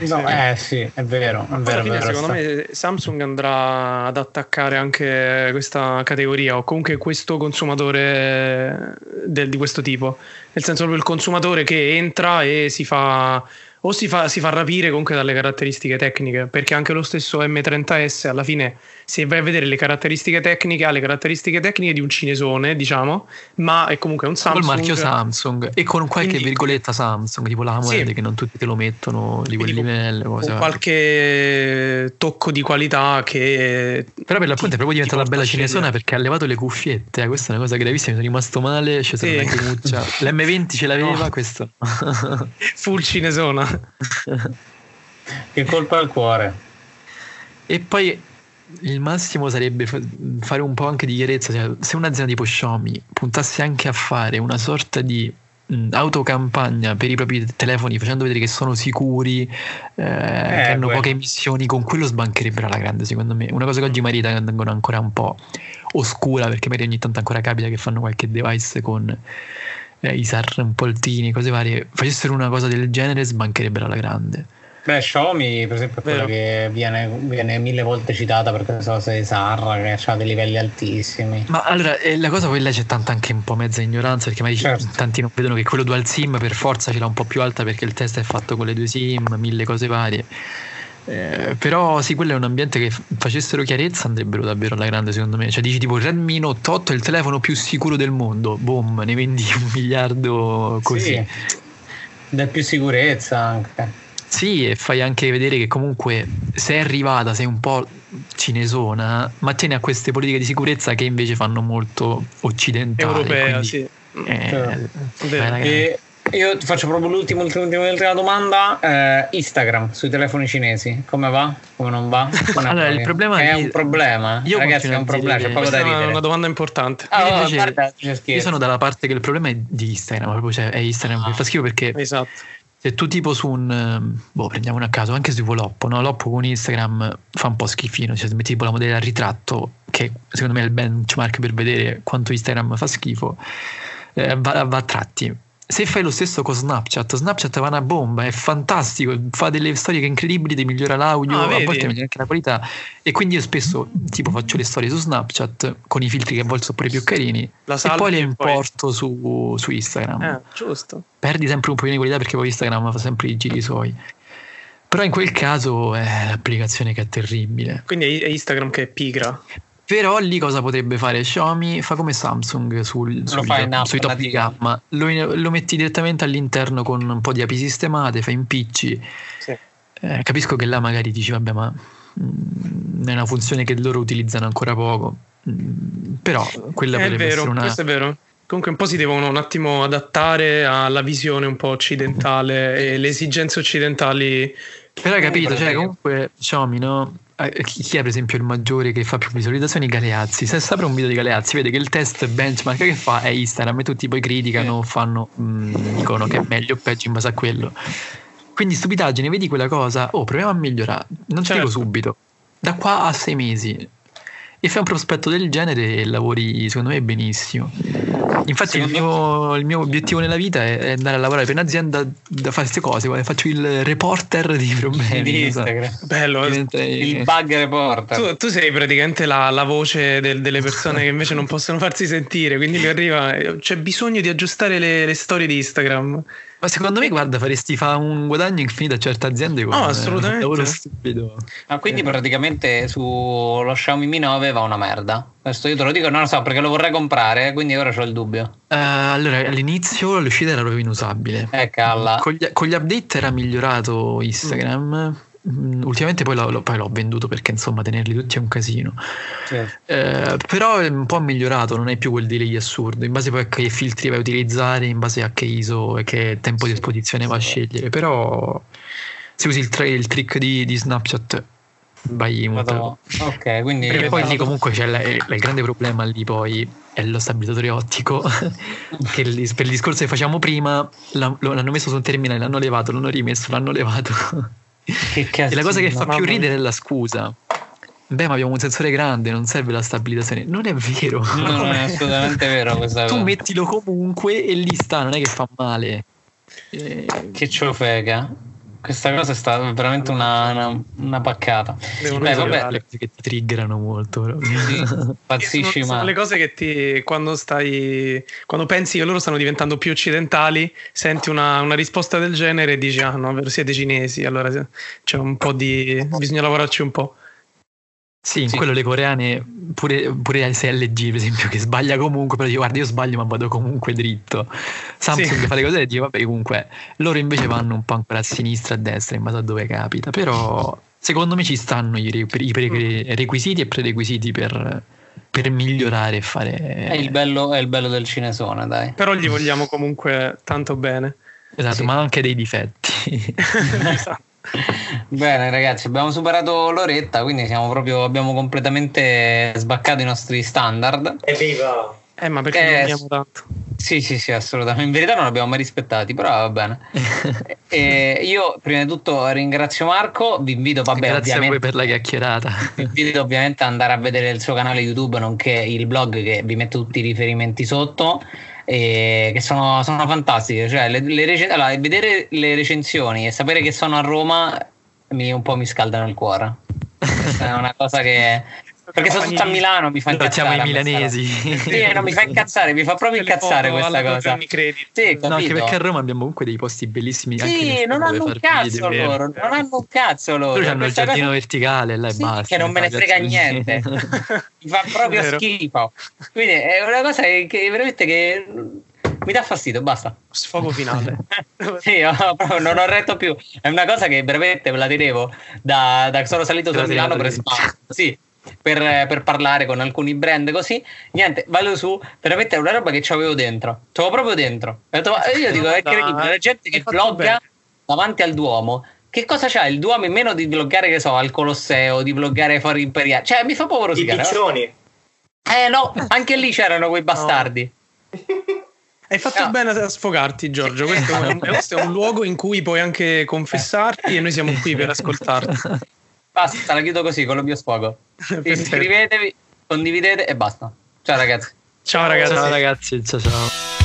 No, eh sì, è vero. È vero, fine, vero secondo me Samsung andrà ad attaccare anche questa categoria o comunque questo consumatore del, di questo tipo. Nel senso proprio il consumatore che entra e si fa o si fa, si fa rapire comunque dalle caratteristiche tecniche, perché anche lo stesso M30S alla fine se vai a vedere le caratteristiche tecniche, ha le caratteristiche tecniche di un cinesone, diciamo, ma è comunque un Samsung. Col marchio Samsung e con qualche Quindi, virgoletta Samsung, tipo la AMOLED sì. che non tutti te lo mettono di quel livello. Con qualche tocco di qualità che... Però per l'appunto è proprio diventata bella cinesona perché ha levato le cuffiette, eh, questa è una cosa gravissima, mi sono rimasto male, cioè sì. L'M20 ce l'aveva, no. questo... Full cinesona. che colpa al cuore. E poi il massimo sarebbe fare un po' anche di chiarezza. Cioè, se un'azienda tipo Xiaomi puntasse anche a fare una sorta di mh, autocampagna per i propri telefoni facendo vedere che sono sicuri, eh, eh, che hanno poche emissioni, con quello sbancherebbero alla grande secondo me. Una cosa che oggi magari tengono ancora un po' oscura perché magari ogni tanto ancora capita che fanno qualche device con eh, i sarrampoltini, cose varie. Facessero una cosa del genere sbancherebbero alla grande. Beh, Xiaomi, per esempio, è quella che viene, viene, mille volte citata per questa cosa di Sarra, che ha dei livelli altissimi. Ma allora, eh, la cosa quella c'è tanta anche un po' mezza ignoranza, perché magari certo. tanti non vedono che quello dual SIM per forza ce l'ha un po' più alta perché il test è fatto con le due SIM, mille cose varie. Eh, però sì, quello è un ambiente che facessero chiarezza andrebbero davvero alla grande secondo me. Cioè dici tipo Redmi Note 8 è il telefono più sicuro del mondo, boom, ne vendi un miliardo così. Sì, dà più sicurezza anche. Sì, e fai anche vedere che comunque sei arrivata, sei un po' cinesona, ma tieni a queste politiche di sicurezza che invece fanno molto occidentali. Europea, quindi, sì. Eh, eh, io ti faccio proprio l'ultima, l'ultima domanda. Eh, Instagram sui telefoni cinesi, come va? Come non va? Come allora, il problema è, è un problema. Io Ragazzi, è un problema. C'è poco da ridere. È una domanda importante. Ah, io, invece, guarda, io sono dalla parte che il problema è di Instagram, proprio cioè è Instagram ah. che fa schifo perché esatto se tu tipo su un ehm, boh prendiamo a caso anche su Loppo no? Loppo con Instagram fa un po' schifino cioè metti tipo la modella a ritratto che secondo me è il benchmark per vedere quanto Instagram fa schifo eh, va, va a tratti se fai lo stesso con Snapchat, Snapchat va una bomba, è fantastico, fa delle storie incredibili, ti migliora l'audio, ah, a volte migliora anche la qualità. E quindi io spesso tipo faccio le storie su Snapchat con i filtri che a volte sono pure più carini e poi le importo poi... Su, su, Instagram. Eh, giusto. Perdi sempre un po' di qualità perché poi Instagram fa sempre i giri suoi. Però in quel caso è l'applicazione che è terribile. Quindi è Instagram che è pigra. Però lì cosa potrebbe fare Xiaomi? Fa come Samsung sul, sul, sui top di gamma, lo, lo, metti direttamente all'interno con un po' di api sistemate, fai impicci. Sì. Eh, capisco che là magari dici, vabbè, ma mh, mm, è una funzione che loro utilizzano ancora poco. Mh, mm, però quella è potrebbe vero, essere una. Questo è vero. Comunque un po' si devono un attimo adattare alla visione un po' occidentale e le esigenze occidentali. Però hai capito, cioè comunque Xiaomi, no? Eh, chi è per esempio il maggiore che fa più visualizzazioni? Galeazzi. Se apre un video di Galeazzi, vede che il test benchmark che fa è Instagram e tutti poi criticano, fanno, mh, mm, dicono che è meglio o peggio in base a quello. Quindi stupidaggine, vedi quella cosa, oh proviamo a migliorare, non certo. dico subito, da qua a sei mesi e fai un prospetto del genere e lavori secondo me benissimo. Infatti il mio, il mio, obiettivo nella vita è andare a lavorare per un'azienda da fare queste cose, faccio il reporter di problemi. Di Instagram. Bello, Diventa... il bug reporter. Tu, tu sei praticamente la, la voce del, delle persone che invece non possono farsi sentire, quindi mi arriva, c'è bisogno di aggiustare le, le storie di Instagram. Ma secondo me, guarda, faresti fa un guadagno infinito a certe aziende con no, assolutamente. lavoro stupido. Ah, quindi praticamente sullo Xiaomi Mi 9 va una merda. Questo io te lo dico, non lo so perché lo vorrei comprare, quindi ora ho il dubbio. Uh, allora, all'inizio l'uscita era proprio inusabile. Eh, calla. Con gli, con gli update era migliorato Instagram. Mm, ultimamente poi, lo, poi, l'ho venduto perché insomma tenerli tutti è un casino. Certo. Eh, però è un po' migliorato, non è più quel delay assurdo, in base poi a che filtri vai a utilizzare, in base a che ISO e che tempo di esposizione va a scegliere. Però se usi il, tra- il trick di, di Snapchat vai molto. Ok, quindi. Perché poi lì comunque c'è il grande problema lì poi è lo stabilizzatore ottico. che per il discorso che facciamo prima l'hanno messo su un terminale, l'hanno levato, l'hanno rimesso, l'hanno levato. Che cazzo, e la cosa che fa più ridere è la scusa. Beh, ma abbiamo un sensore grande, non serve la stabilizzazione. Non è vero. No, non è assolutamente vero questa Tu cosa. mettilo comunque e lì sta, non è che fa male. Eh... Che ciofega. Questa cosa è stata veramente una, una, una paccata. Beh, vabbè. Le cose che ti triggerano molto. Sì, pazzisci sono, sono le cose che ti quando stai quando pensi che loro stanno diventando più occidentali, senti una, una risposta del genere e dici: Ah, no, siete cinesi. Allora c'è un po' di. bisogna lavorarci un po'. Sì, in sì. quello le coreane, pure, pure SLG per esempio, che sbaglia comunque, però dico guarda io sbaglio ma vado comunque dritto. Samsung sì. fa le cose e dico vabbè comunque, loro invece vanno un po' ancora a sinistra e a destra in base a dove capita, però secondo me ci stanno i, re, i pre, requisiti e prerequisiti per, per migliorare e fare... È il, bello, è il bello del cinesone dai. Però gli vogliamo comunque tanto bene. Esatto, sì. ma anche dei difetti. esatto. Bene ragazzi, abbiamo superato l'oretta, quindi proprio, abbiamo completamente sbaccato i nostri standard. Evviva! Eh, ma perché eh, non tanto? Sì, sì, sì, assolutamente. In verità non li abbiamo mai rispettati, però va bene. e io prima di tutto ringrazio Marco, vi invito, vabbè, Grazie ovviamente, a voi per la chiacchierata. vi invito ovviamente ad andare a vedere il suo canale YouTube, nonché il blog che vi metto tutti i riferimenti sotto eh, che sono, sono, fantastiche. Cioè, le, le rec- allora, vedere le recensioni e sapere che sono a Roma mi, un po' mi scaldano il cuore. È una cosa che perché sono tutto a Milano, mi fa incazzare. Siamo i milanesi. Sì, no, mi fa incazzare, mi fa proprio incazzare questa cosa. Sì, no, anche perché a Roma abbiamo comunque dei posti bellissimi. Sì, non hanno un cazzo video, loro, non hanno un cazzo loro. Loro hanno il giardino cosa... verticale là e sì, basta. Che non me ne frega niente. mi fa proprio schifo. Quindi è una cosa che, che veramente che mi dà fastidio, basta. Sfogo finale. sì, no, non ho retto più. È una cosa che veramente ve la tenevo da, da sono salito su Milano per spazio. Sì, per, per, parlare con alcuni brand così. Niente, vado su, veramente è una roba che avevo dentro. C'avevo proprio dentro. Io dico, è incredibile, la gente che vlogga davanti al Duomo. Che cosa c'ha il Duomo in meno di vloggare, che so, al Colosseo, di vloggare fuori Imperiale? Cioè, mi fa paura I piccioni. Eh no, anche lì c'erano quei bastardi. No. Hai fatto no. bene a sfogarti, Giorgio. Questo è, un, questo è, un, luogo in cui puoi anche confessarti e noi siamo qui per ascoltarti. Basta, la chiudo così con lo mio sfogo. Iscrivetevi, condividete e basta. Ciao ragazzi. Ciao ragazzi. Ciao ragazzi, ciao ciao.